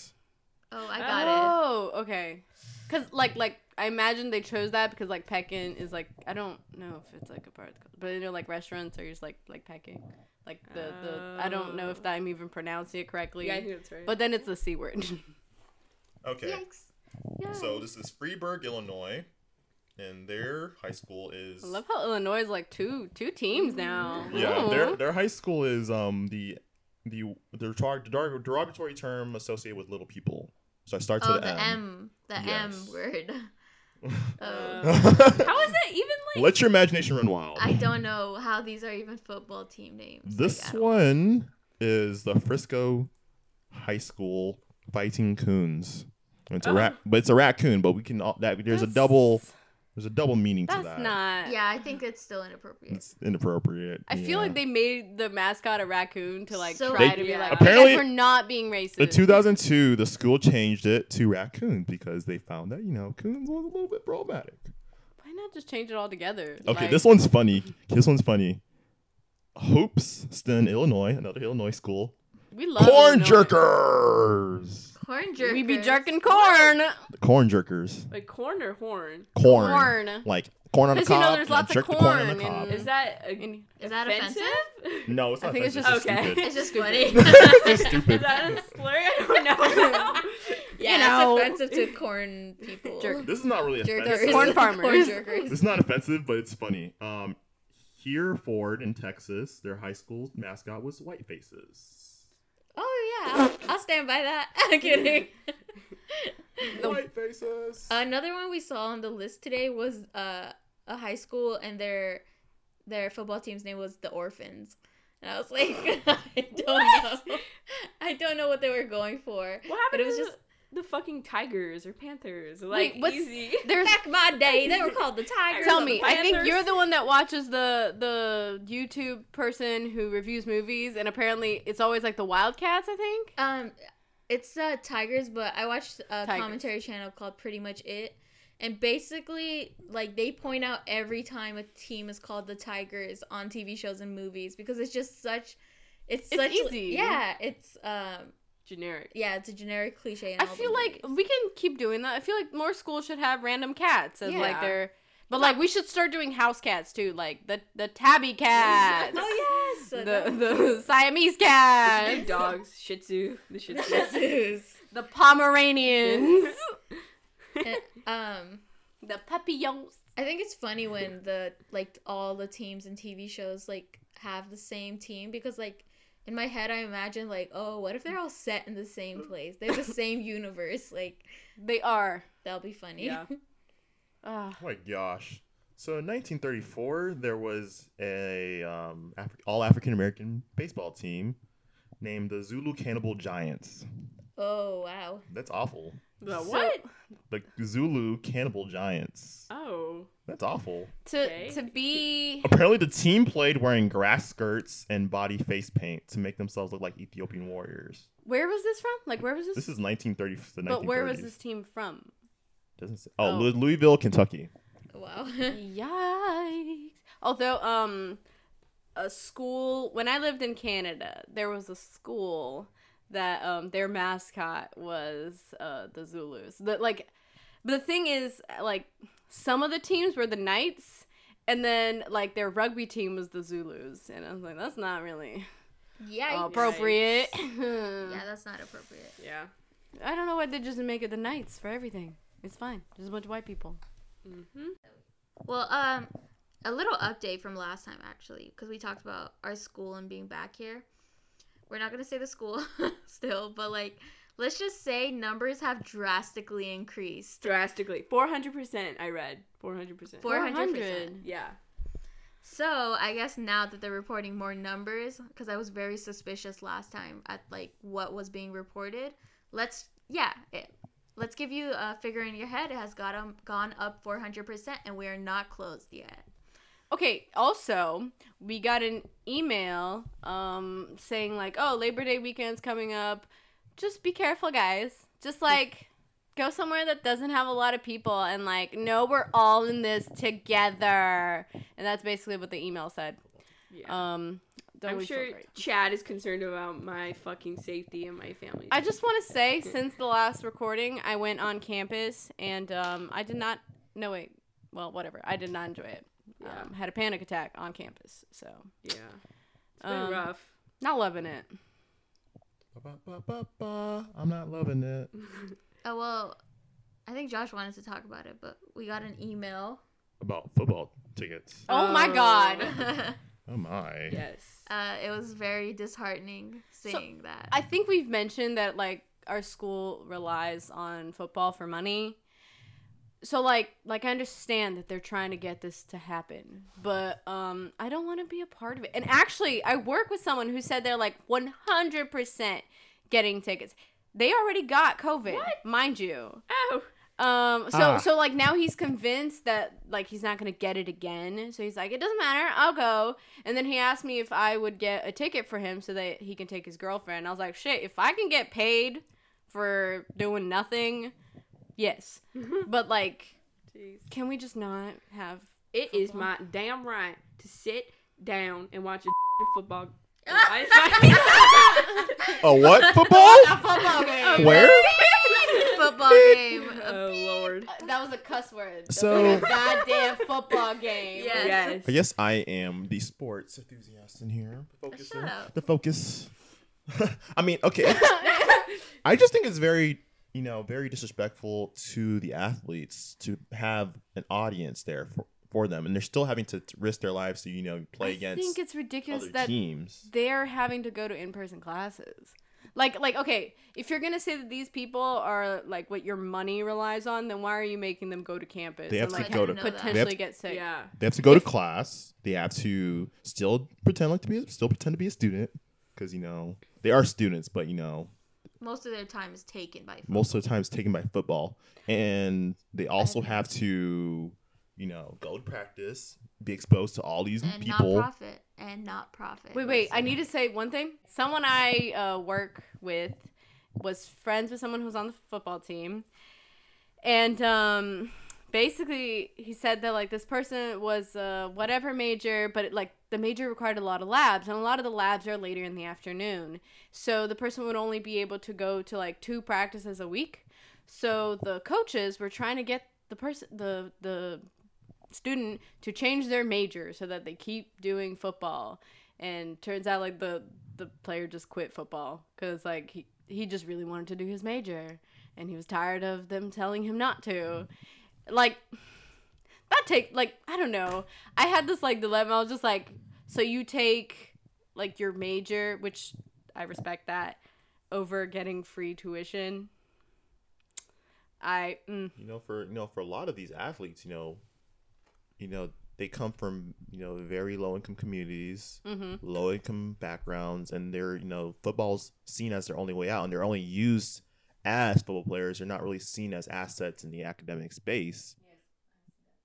oh, I got it. oh, okay. Cause like like I imagine they chose that because like Pekin is like I don't know if it's like a part of the culture, but you know like restaurants are just like like Peking, like the the I don't know if Oh. I'm even pronouncing it correctly. yeah, I think that's right. but then it's the c word. Okay. Yikes. So this is Freeburg, Illinois, and their high school is. I love how Illinois is like two two teams now. Yeah, Ooh. their their high school is um the the the derog- derog- derogatory term associated with little people. So it starts Oh, with the M. M, the M word. Uh, Oh. how is it even like? Let your imagination run wild. I don't know how these are even football team names. This Like, I don't- one is the Frisco High School Fighting Coons. It's a Oh. rat, but it's a raccoon. But we can all that there's a That's- double there's a double meaning to That's that. not. Yeah, I think it's still inappropriate. It's inappropriate. I feel like they made the mascot a raccoon to like So- try They- to be Yeah. like Apparently- we're not being racist. in 2002 the school changed it to raccoon because they found that you know coons was a little bit problematic. Why not just change it all together? Okay, Like, this one's funny. This one's funny. Hoopeston, Illinois, another Illinois school. we love Corn Illinois. jerkers. Corn jerkers. We be jerking corn. The corn jerkers. Like corn or horn? Corn. Corn. Like corn on the 'Cause you cob. know there's lots of jerk the corn on corn the cob. in- Is that a, In- Is that offensive? No, it's not. I not. think it's just- Okay. stupid. It's just funny. It's Is stupid. that a slur? I don't know. yeah, You know. it's offensive to corn people. Jerk- This is not really Jerkers. offensive. Corn farmers. Corn jerkers. This is not offensive, but it's funny. Um, Hereford in Texas, their high school mascot was White Faces. Oh yeah, I'll, I'll stand by that. I'm kidding. The- White Faces. Another one we saw on the list today was uh, a high school, and their their football team's name was the Orphans. And I was like, I don't know. I don't know what they were going for. What But happened it was to just the fucking tigers or panthers? Like Wait, what's- easy. There's back my day. They were called the Tigers. Tell me, I think you're the one that watches the the YouTube person who reviews movies, and apparently it's always like the Wildcats. I think. Um, it's uh Tigers, but I watched a Tigers. commentary channel called Pretty Much It, And basically, like they point out every time a team is called the Tigers on TV shows and movies because it's just such it's, It's such easy. Yeah, it's um Generic. yeah, it's a generic cliche. in I all feel like movies. we can keep doing that. I feel like more schools should have random cats as like Yeah. their. But like we should start doing house cats too, like the the tabby cats. Oh yes, The the Siamese Big cats. dogs. Shih Tzu. The Shih the Tzu. Shih Tzus. The Pomeranians. And, um the papillons. I think it's funny when the like all the teams and TV shows like have the same team because like in my head I imagine like oh what if they're all set in the same place They're the same universe like They are. that'll be funny Yeah. Ah. Oh my gosh. So in 1934, there was a um, Afri- all African American baseball team named the Zulu Cannibal Giants. Oh wow That's awful. The So- what? The Zulu Cannibal Giants. Oh. That's awful. To Okay. to be Apparently, the team played wearing grass skirts and body face paint to make themselves look like Ethiopian warriors. where was this from? Like where was this? This is 1930. The 1930s. but where was this team from? Doesn't say. Oh, Oh. Louisville, Kentucky. wow Yikes. Although, um, a school, when I lived in Canada, there was a school that, um, their mascot was, uh, the Zulus. The, like, but the thing is, like, some of the teams were the Knights, and then, like, their rugby team was the Zulus. And I was like, that's not really yeah appropriate. yeah that's not appropriate Yeah. I don't know why they just make it the Knights for everything. It's fine. There's a bunch of white people. Mm-hmm. well um a little update from last time actually because we talked about our school and being back here we're not gonna say the school still but like let's just say numbers have drastically increased Drastically. 400%, I read. 400%. 400%. Yeah. So I guess now that they're reporting more numbers, because I was very suspicious last time at like what was being reported. Let's yeah, it, let's give you a figure in your head. It has got um, gone up four hundred percent, and we are not closed yet. Okay, also, we got an email um saying like, "Oh, Labor Day weekend's coming up. Just be careful, guys. Just like go somewhere that doesn't have a lot of people and like no, we're all in this together." And that's basically what the email said. Yeah. Um don't I'm sure. Chad is concerned about my fucking safety and my family. I just want to say since the last recording, I went on campus and um I did not no wait. Well, whatever. I did not enjoy it. Yeah. Um, had a panic attack on campus. So, yeah. It's been um, rough. not loving it. Ba-ba-ba-ba-ba. I'm not loving it. Oh well, I think Josh wanted to talk about it, but we got an email. About football tickets. Oh my Oh. god. uh, Oh my. Yes. it was very disheartening seeing that. I think we've mentioned that like our school relies on football for money. So like like I understand that they're trying to get this to happen, but um I don't want to be a part of it. And actually, I work with someone who said they're like 100% getting tickets. They already got COVID, mind you. Oh. Um so Ah. so like now he's convinced that like he's not going to get it again. So he's like it doesn't matter, I'll go. And then he asked me if I would get a ticket for him so that he can take his girlfriend. I was like, "Shit, if I can get paid for doing nothing, yes." Mm-hmm. but like Jeez. can we just not have It is Football. my damn right to sit down and watch a football. A what football? a football game? Where? Football game. oh lord. That was a cuss word. So- like a goddamn football game. Yes. Yes. I guess I am the sports enthusiast in here. The Shut focuser. up. The focus. I mean, okay. I just think it's very, you know, very disrespectful to the athletes to have an audience there for, for them, and they're still having to, to risk their lives to, you know, play I against I think it's ridiculous that teams. they're having to go to in-person classes. Like like okay, if you're gonna say that these people are like what your money relies on, then why are you making them go to campus They have and to like go to- They have- potentially get sick? Yeah. They have to go to class. They have to still pretend like to be, still pretend to be a student, because you know they are students, but you know Most of their time is taken by football. most of the time is taken by football and they also have to you know go to practice be exposed to all these and people not profit and not profit. Wait, wait. I need to say one thing. Someone I uh, work with was friends with someone who's on the football team, and um, basically he said that like this person was uh, whatever major but it, like the major required a lot of labs and a lot of the labs are later in the afternoon. So the person would only be able to go to like two practices a week. So the coaches were trying to get the person the the student to change their major so that they keep doing football. And turns out like the the player just quit football because like he, he just really wanted to do his major and he was tired of them telling him not to. Like that take like i don't know. I had this like dilemma. I was just like so you take like your major which i respect that over getting free tuition. I mm, you know for you know for a lot of these athletes you know you know they come from you know very low income communities hmm low income backgrounds and they're you know football's seen as their only way out and they're only used as football players. They're not really seen as assets in the academic space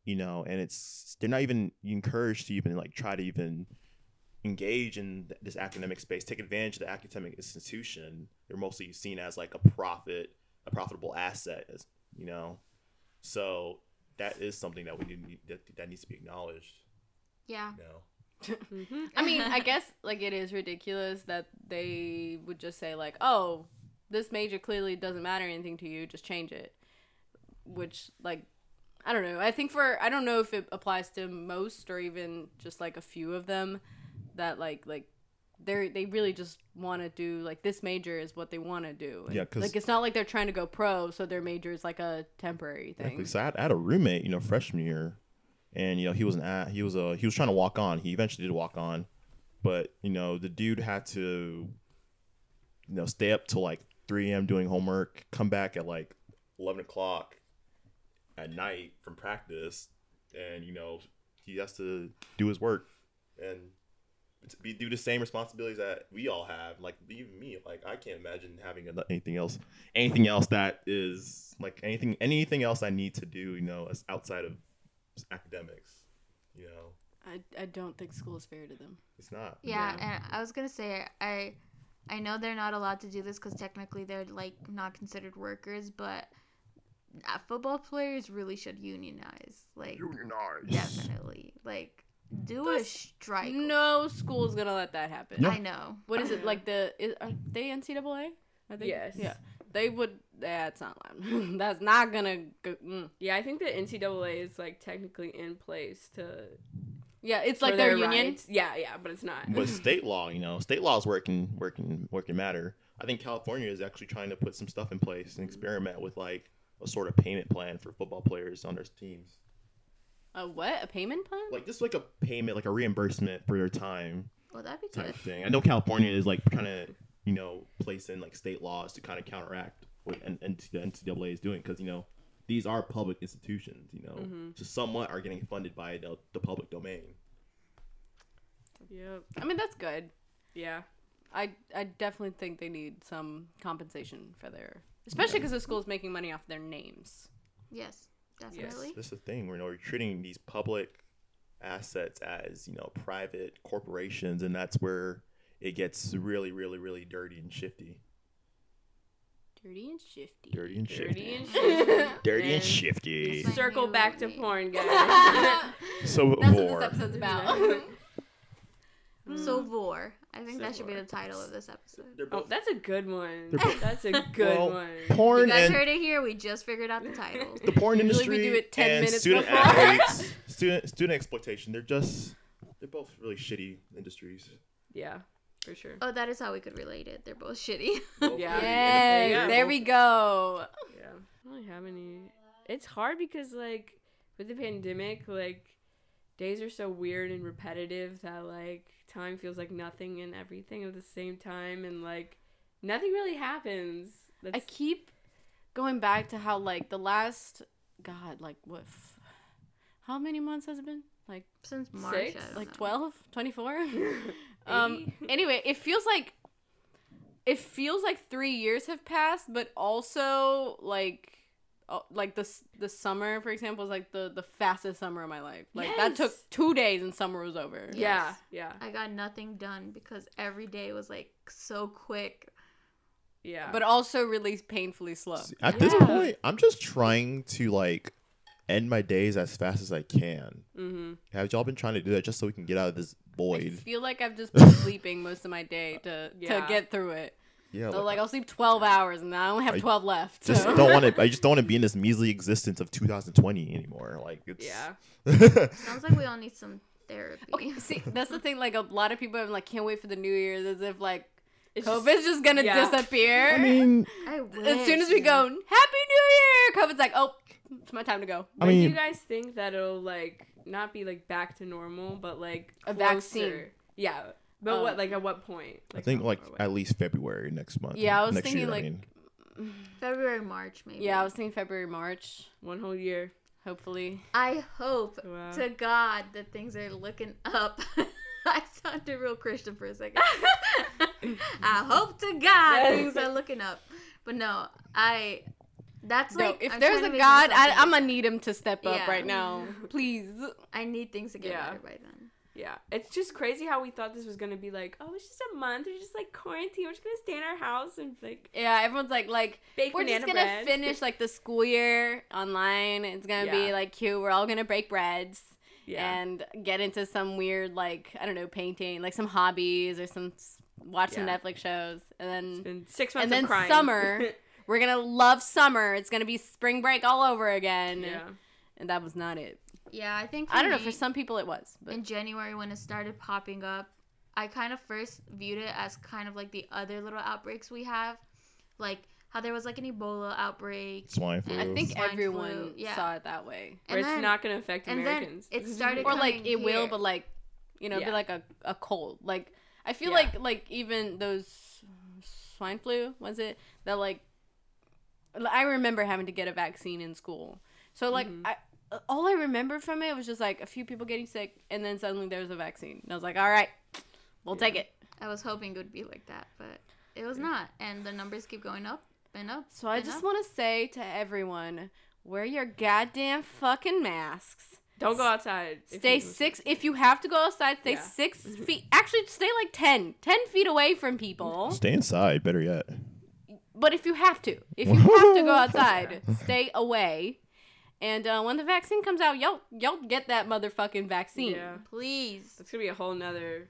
you know and it's they're not even encouraged to even like try to even engage in th- this academic space take advantage of the academic institution they're mostly seen as like a profit a profitable asset as you know so that is something that we need that, that needs to be acknowledged Yeah. you know Mhm. I mean, I guess like it is ridiculous that they would just say like, "Oh, this major clearly doesn't matter anything to you, just change it." Which like I don't know. I think for I don't know if it applies to most or even just like a few of them that like like they they really just want to do like this major is what they want to do. And, Yeah, 'cause- like it's not like they're trying to go pro, so their major is like a temporary thing. Exactly. So I had, I had a roommate, you know, freshman year, and you know he was an a- he was a he was trying to walk on. He eventually did walk on, but you know the dude had to, you know, stay up till like three a.m. doing homework, come back at like eleven o'clock at night from practice, and you know he has to do his work and be do the same responsibilities that we all have. Like even me, like I can't imagine having anything else anything else that is like anything anything else I need to do, you know, as outside of academics. You know, I I don't think school is fair to them. it's not. Yeah, Yeah. and I was gonna say I, I know they're not allowed to do this because technically they're like not considered workers, but football players really should unionize. Like unionize. definitely, like do a strike. No school's gonna let that happen. No. I know. What is it like the is, are they NCAA? I think Yes. Yeah, they would. That's not. That's not gonna. Go, mm. Yeah, I think the NCAA is like technically in place to Yeah, it's like their, their union. rights. Yeah, yeah, but it's not. But state law, you know, state law is working working working matter. I think California is actually trying to put some stuff in place and experiment with like a sort of payment plan for football players on their teams. A what? A payment plan? Like just like a payment, like a reimbursement for their time Well, that'd be type good. thing. I know California is like kind of you know placing like state laws to kind of counteract what and, and the NCAA is doing because you know these are public institutions. You know, Mhm. just somewhat are getting funded by the, the public domain. Yep. I mean, that's good. Yeah. I I definitely think they need some compensation for their, especially because the school's making money off their names. Yes, definitely. This is the thing. We're, you know, we're treating these public assets as you know private corporations, and that's where it gets really, really, really dirty and shifty. Dirty and shifty. Dirty and shifty. Dirty and shifty. Dirty and And shifty. Circle back to porn, guys. So That's what this episode's about. So mm. vore. I think So that should be the title of this episode. They're oh, that's a good one. Both- That's a good Well, one. porn You guys and heard it here. We just figured out the title. the porn Usually we industry do it 10 and minutes student before. athletes, student student exploitation. They're just they're both really shitty industries. Yeah, for sure. Oh, that is how we could relate it. They're both shitty. Yeah. Yay! Yeah. There we go. Yeah. I don't really have any. It's hard because like with the pandemic, like days are so weird and repetitive that like time feels like nothing and everything at the same time, and like nothing really happens. I keep going back to how like the last God, like what f- how many months has it been? Like Since March, Six? Like know. 12, 24? um anyway, it feels like it feels like 3 years have passed, but also like uh, like this the summer for example is like the the fastest summer of my life. Like that took 2 days and summer was over. yeah, Yes. yeah, I got nothing done because every day was like so quick. yeah. But also really painfully slow. At this point, I'm just trying to like end my days as fast as I can. Mm-hmm. Have y'all been trying to do that just so we can get out of this void I feel like I've just been sleeping most of my day to Yeah. to get through it. Yeah, So like I'll sleep 12 hours and I only have I 12 left. just so. don't want to. I just don't want to be in this measly existence of 2020 anymore. Like it's Yeah. Sounds like we all need some therapy. Okay, see, that's the thing. Like a lot of people are like, can't wait for the New Year's, as if like It's COVID's just- just, gonna yeah. disappear. I mean, I as soon as we wish. go, Happy New Year, COVID's like, oh, it's my time to go. I when do you guys think that it'll like not be like back to normal, but like A closer? vaccine. Yeah, but Uh, what like at what point? I think like at least February next month. Yeah, I was next thinking, year, I like, mean. February, March, maybe. Yeah, I was thinking February, March, one whole year. hopefully. I hope Wow. to God that things are looking up. I sounded real Christian for a second. I hope to God things are looking up. But no, I. That's No, like if I'm there's a God, I, I'm gonna need him to step up Yeah. right now, please. I need things to get Yeah. better by then. Yeah, it's just crazy how we thought this was gonna be like, oh, it's just a month. We're just like quarantine. We're just gonna stay in our house and like Yeah, everyone's like, like we're just gonna bread. finish like the school year online. It's gonna be like cute. We're all gonna break breads. yeah, and get into some weird like I don't know painting, like some hobbies or some watch some Yeah. Netflix shows, and it's then been six months and then crying. summer. we're gonna love summer. It's gonna be spring break all over again, yeah, and that was not it. Yeah, I think. I don't know. For some people, it was, but in January when it started popping up, I kind of first viewed it as kind of like the other little outbreaks we have, like how there was like an Ebola outbreak, Swine flu. I think Swine everyone flu, yeah. saw it that way, where it's then- not gonna affect and then Americans. it started or like coming it will, but like you know, be like a a cold. Like I feel Yeah. like like even those swine flu was it that like I remember having to get a vaccine in school. So like Mhm. I all I remember from it was just like a few people getting sick and then suddenly there was a vaccine. And I was like, "All right. We'll take it." I was hoping it would be like that, but it was not, and the numbers keep going up and up. So I just want to say to everyone, wear your goddamn fucking masks. Don't go outside. Stay you- six if you have to go outside, stay Yeah. six feet. Actually, stay like 10, 10 feet away from people. Stay inside. Better yet. But if you have to, if you have to go outside, stay away. And uh, when the vaccine comes out, y'all y'all get that motherfucking vaccine. Yeah, Please it's gonna be a whole nother.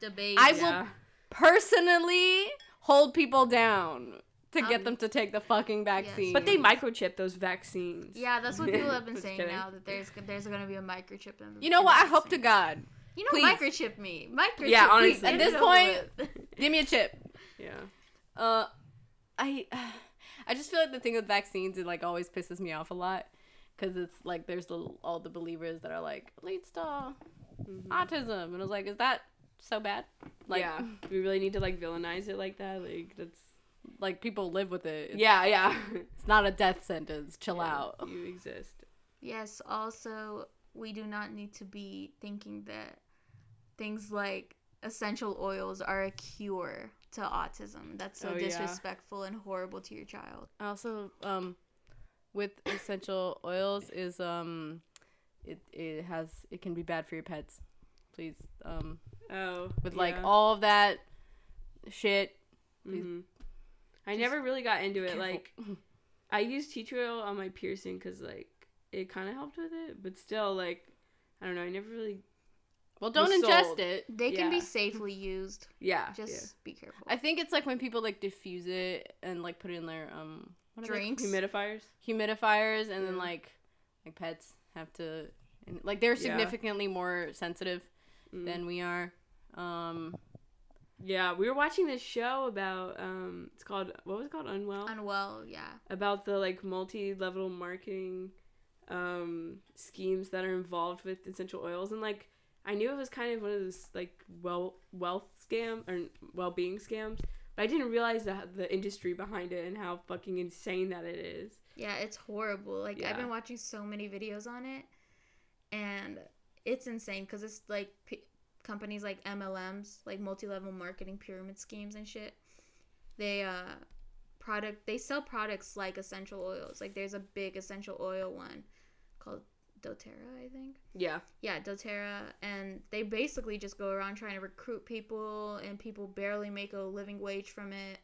debate. I Yeah. will personally hold people down to get Um, them to take the fucking vaccine. But they microchip those vaccines. Yeah, that's what people have been saying kidding. now that there's there's gonna be a microchip in. You know in what? the I hope to. God. You know, please. microchip me. Microchip. Yeah, honestly. Get At this point- Give me a chip. Yeah. Uh, I, I just feel like the thing with vaccines it like always pisses me off a lot, because it's like there's the, all the believers that are like leads to Mhm. autism, and I was like, is that so bad? Like, yeah. Do we really need to like villainize it like that? Like that's. like people live with it. It's, Yeah, yeah. it's not a death sentence. Chill Yeah, out. You exist. Yes. Also, we do not need to be thinking that things like essential oils are a cure to autism. That's so Oh, yeah. disrespectful and horrible to your child. Also, um, with essential oils is um, it it has it can be bad for your pets. Please, um, Oh. with like yeah. all of that shit. Mhm. I never really got into it. Careful. Like, I used tea tree oil on my piercing because like it kind of helped with it, but still, like, I don't know. I never really. well, don't ingest sold. it. They can be safely used. Yeah. Just be careful. I think it's like when people like diffuse it and like put it in their um what are they Drinks. Humidifiers. humidifiers and then like like pets have to and, like they're Yeah. significantly more sensitive Mm. than we are. Um Yeah, we were watching this show about um, it's called what was it called Unwell Unwell. Yeah. about the like multi-level marketing um schemes that are involved with essential oils and like I knew it was kind of one of those like well wealth scam or well-being scams, but I didn't realize the the industry behind it and how fucking insane that it is. Yeah, it's horrible. Like Yeah. I've been watching so many videos on it, and it's insane because it's like p- companies like MLMs, like multi-level marketing pyramid schemes and shit. They uh product they sell products like essential oils. Like there's a big essential oil one called DoTerra, I think. Yeah. Yeah, DoTerra, and they basically just go around trying to recruit people, and people barely make a living wage from it.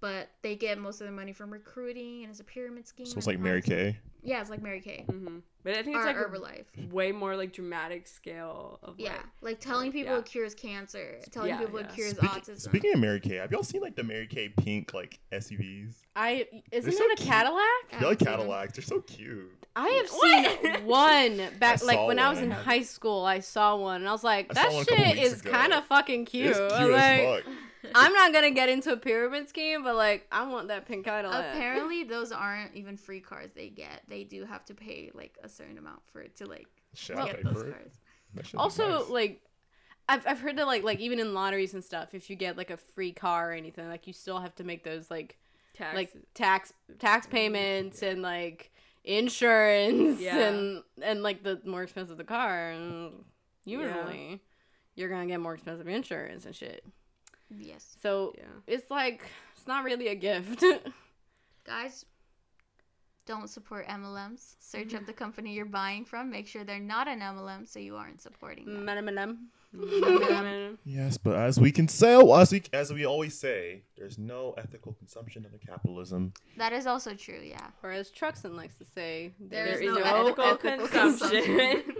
but they get most of their money from recruiting and it's a pyramid scheme. So it's like Mary Kay. Yeah, it's like Mary Kay. Mm-hmm. But I think Or it's like Herbalife. a way more like dramatic scale of Yeah, like like telling people yeah. it cures cancer, telling Yeah, people yeah. it cures Speaking, autism. speaking of Mary Kay, have y'all seen like the Mary Kay pink like SUVs? I isn't so it a cute. Cadillac? I They're like haven't seen them. Cadillacs. They're so cute. I have What? seen one back like saw when I was in high school. I saw one and I was like, I that one a couple shit is kind of fucking cute. It's cute like, as fuck. I'm not gonna get into a pyramid scheme, but like, I want that pink Cadillac. Apparently, those aren't even free cars they get. They do have to pay like a certain amount for it to like Shit, get those for cars. Also, nice. like, I've I've heard that like like even in lotteries and stuff, if you get like a free car or anything, like you still have to make those like tax. like tax tax payments and like insurance Yeah. and and like the more expensive the car and usually you're gonna get more expensive insurance and shit Yes, so yeah. it's like it's not really a gift guys. Don't support MLMs. Search up the company you're buying from. Make sure they're not an MLM, so you aren't supporting them. Mm-hmm. yes, but as we can say, as we as we always say, there's no ethical consumption under capitalism. That is also true. Yeah. or as Truxton likes to say There There is is no no ethical ethical consumption. consumption.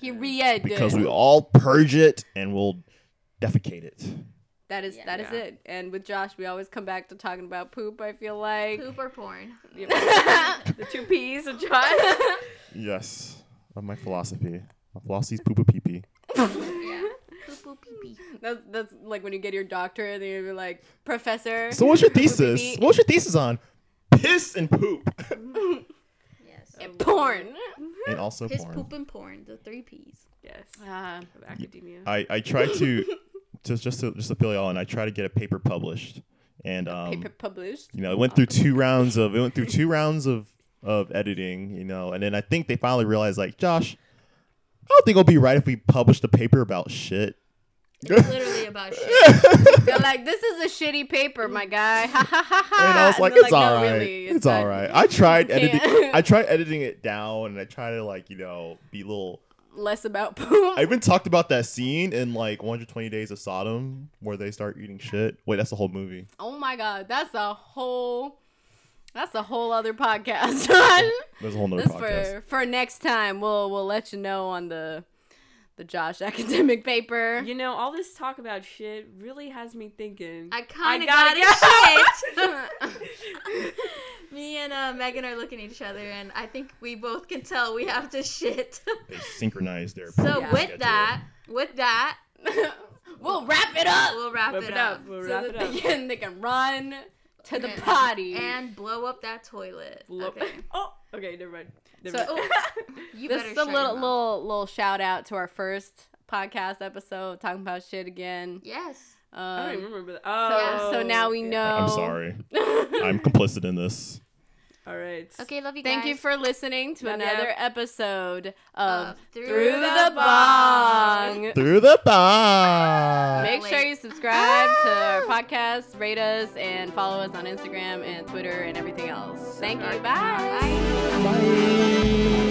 period Because we all purge it and we'll defecate it. that is Yeah. that is Yeah. it and with Josh we always come back to talking about poop I feel like Poop or porn. The two P's of John. Yes, of my philosophy. My philosophy's poo poo pee pee. yeah. Poop poop pee pee. That's that's like when you get your doctorate, and you're like, Professor. So what's your Poopy thesis? pee. What's your thesis on? Piss and poop, Yes. and porn. and also His porn. poop and porn. The three P's. yes. Uh, Of academia. I I try to just just to just to fill y'all in. I try to get a paper published, and um, paper published. you know, it went through two rounds of it went through two rounds of of editing, you know, and then I think they finally realized like, Josh, I don't think it'll be right if we published a paper about shit. It's literally about shit. They're like, this is a shitty paper, my guy. Ha ha ha ha. And I was like, it's all "No, really, it's all not- right. I tried editing. I tried editing it down, and I tried to like you know be a little. Less about poop. I even talked about that scene in like 120 Days of Sodom where they start eating shit. Wait, that's the whole movie. oh my god, that's a whole. That's a whole other podcast, John. There's a whole nother That's podcast. for for next time. We'll we'll let you know on the the Josh academic paper. You know, all this talk about shit really has me thinking. I kind of gotta got it. shit. Me and uh, Megan are looking at each other, and I think we both can tell we have to shit. They synchronize their. so Yeah. with schedule. that, with that, we'll wrap it up. we'll wrap, Wrap it, it up. up. We'll so wrap that it they up. can they can run to the And- potty. and blow up that toilet. Blow- Okay. Oh, okay, never mind. Never So- mind. You this is a little little little shout out to our first podcast episode talking about shit again. Yes. I don't Um, even remember that. Oh, so now we okay. know. I'm sorry. I'm complicit in this. All right. Okay, love you Thank guys. you for listening to Love ya. another episode of Of Through, Through the, the Bong. Through the bar. Make sure you subscribe to our podcast, rate us, and follow us on Instagram and Twitter and everything else. Thank you. Bye. Bye.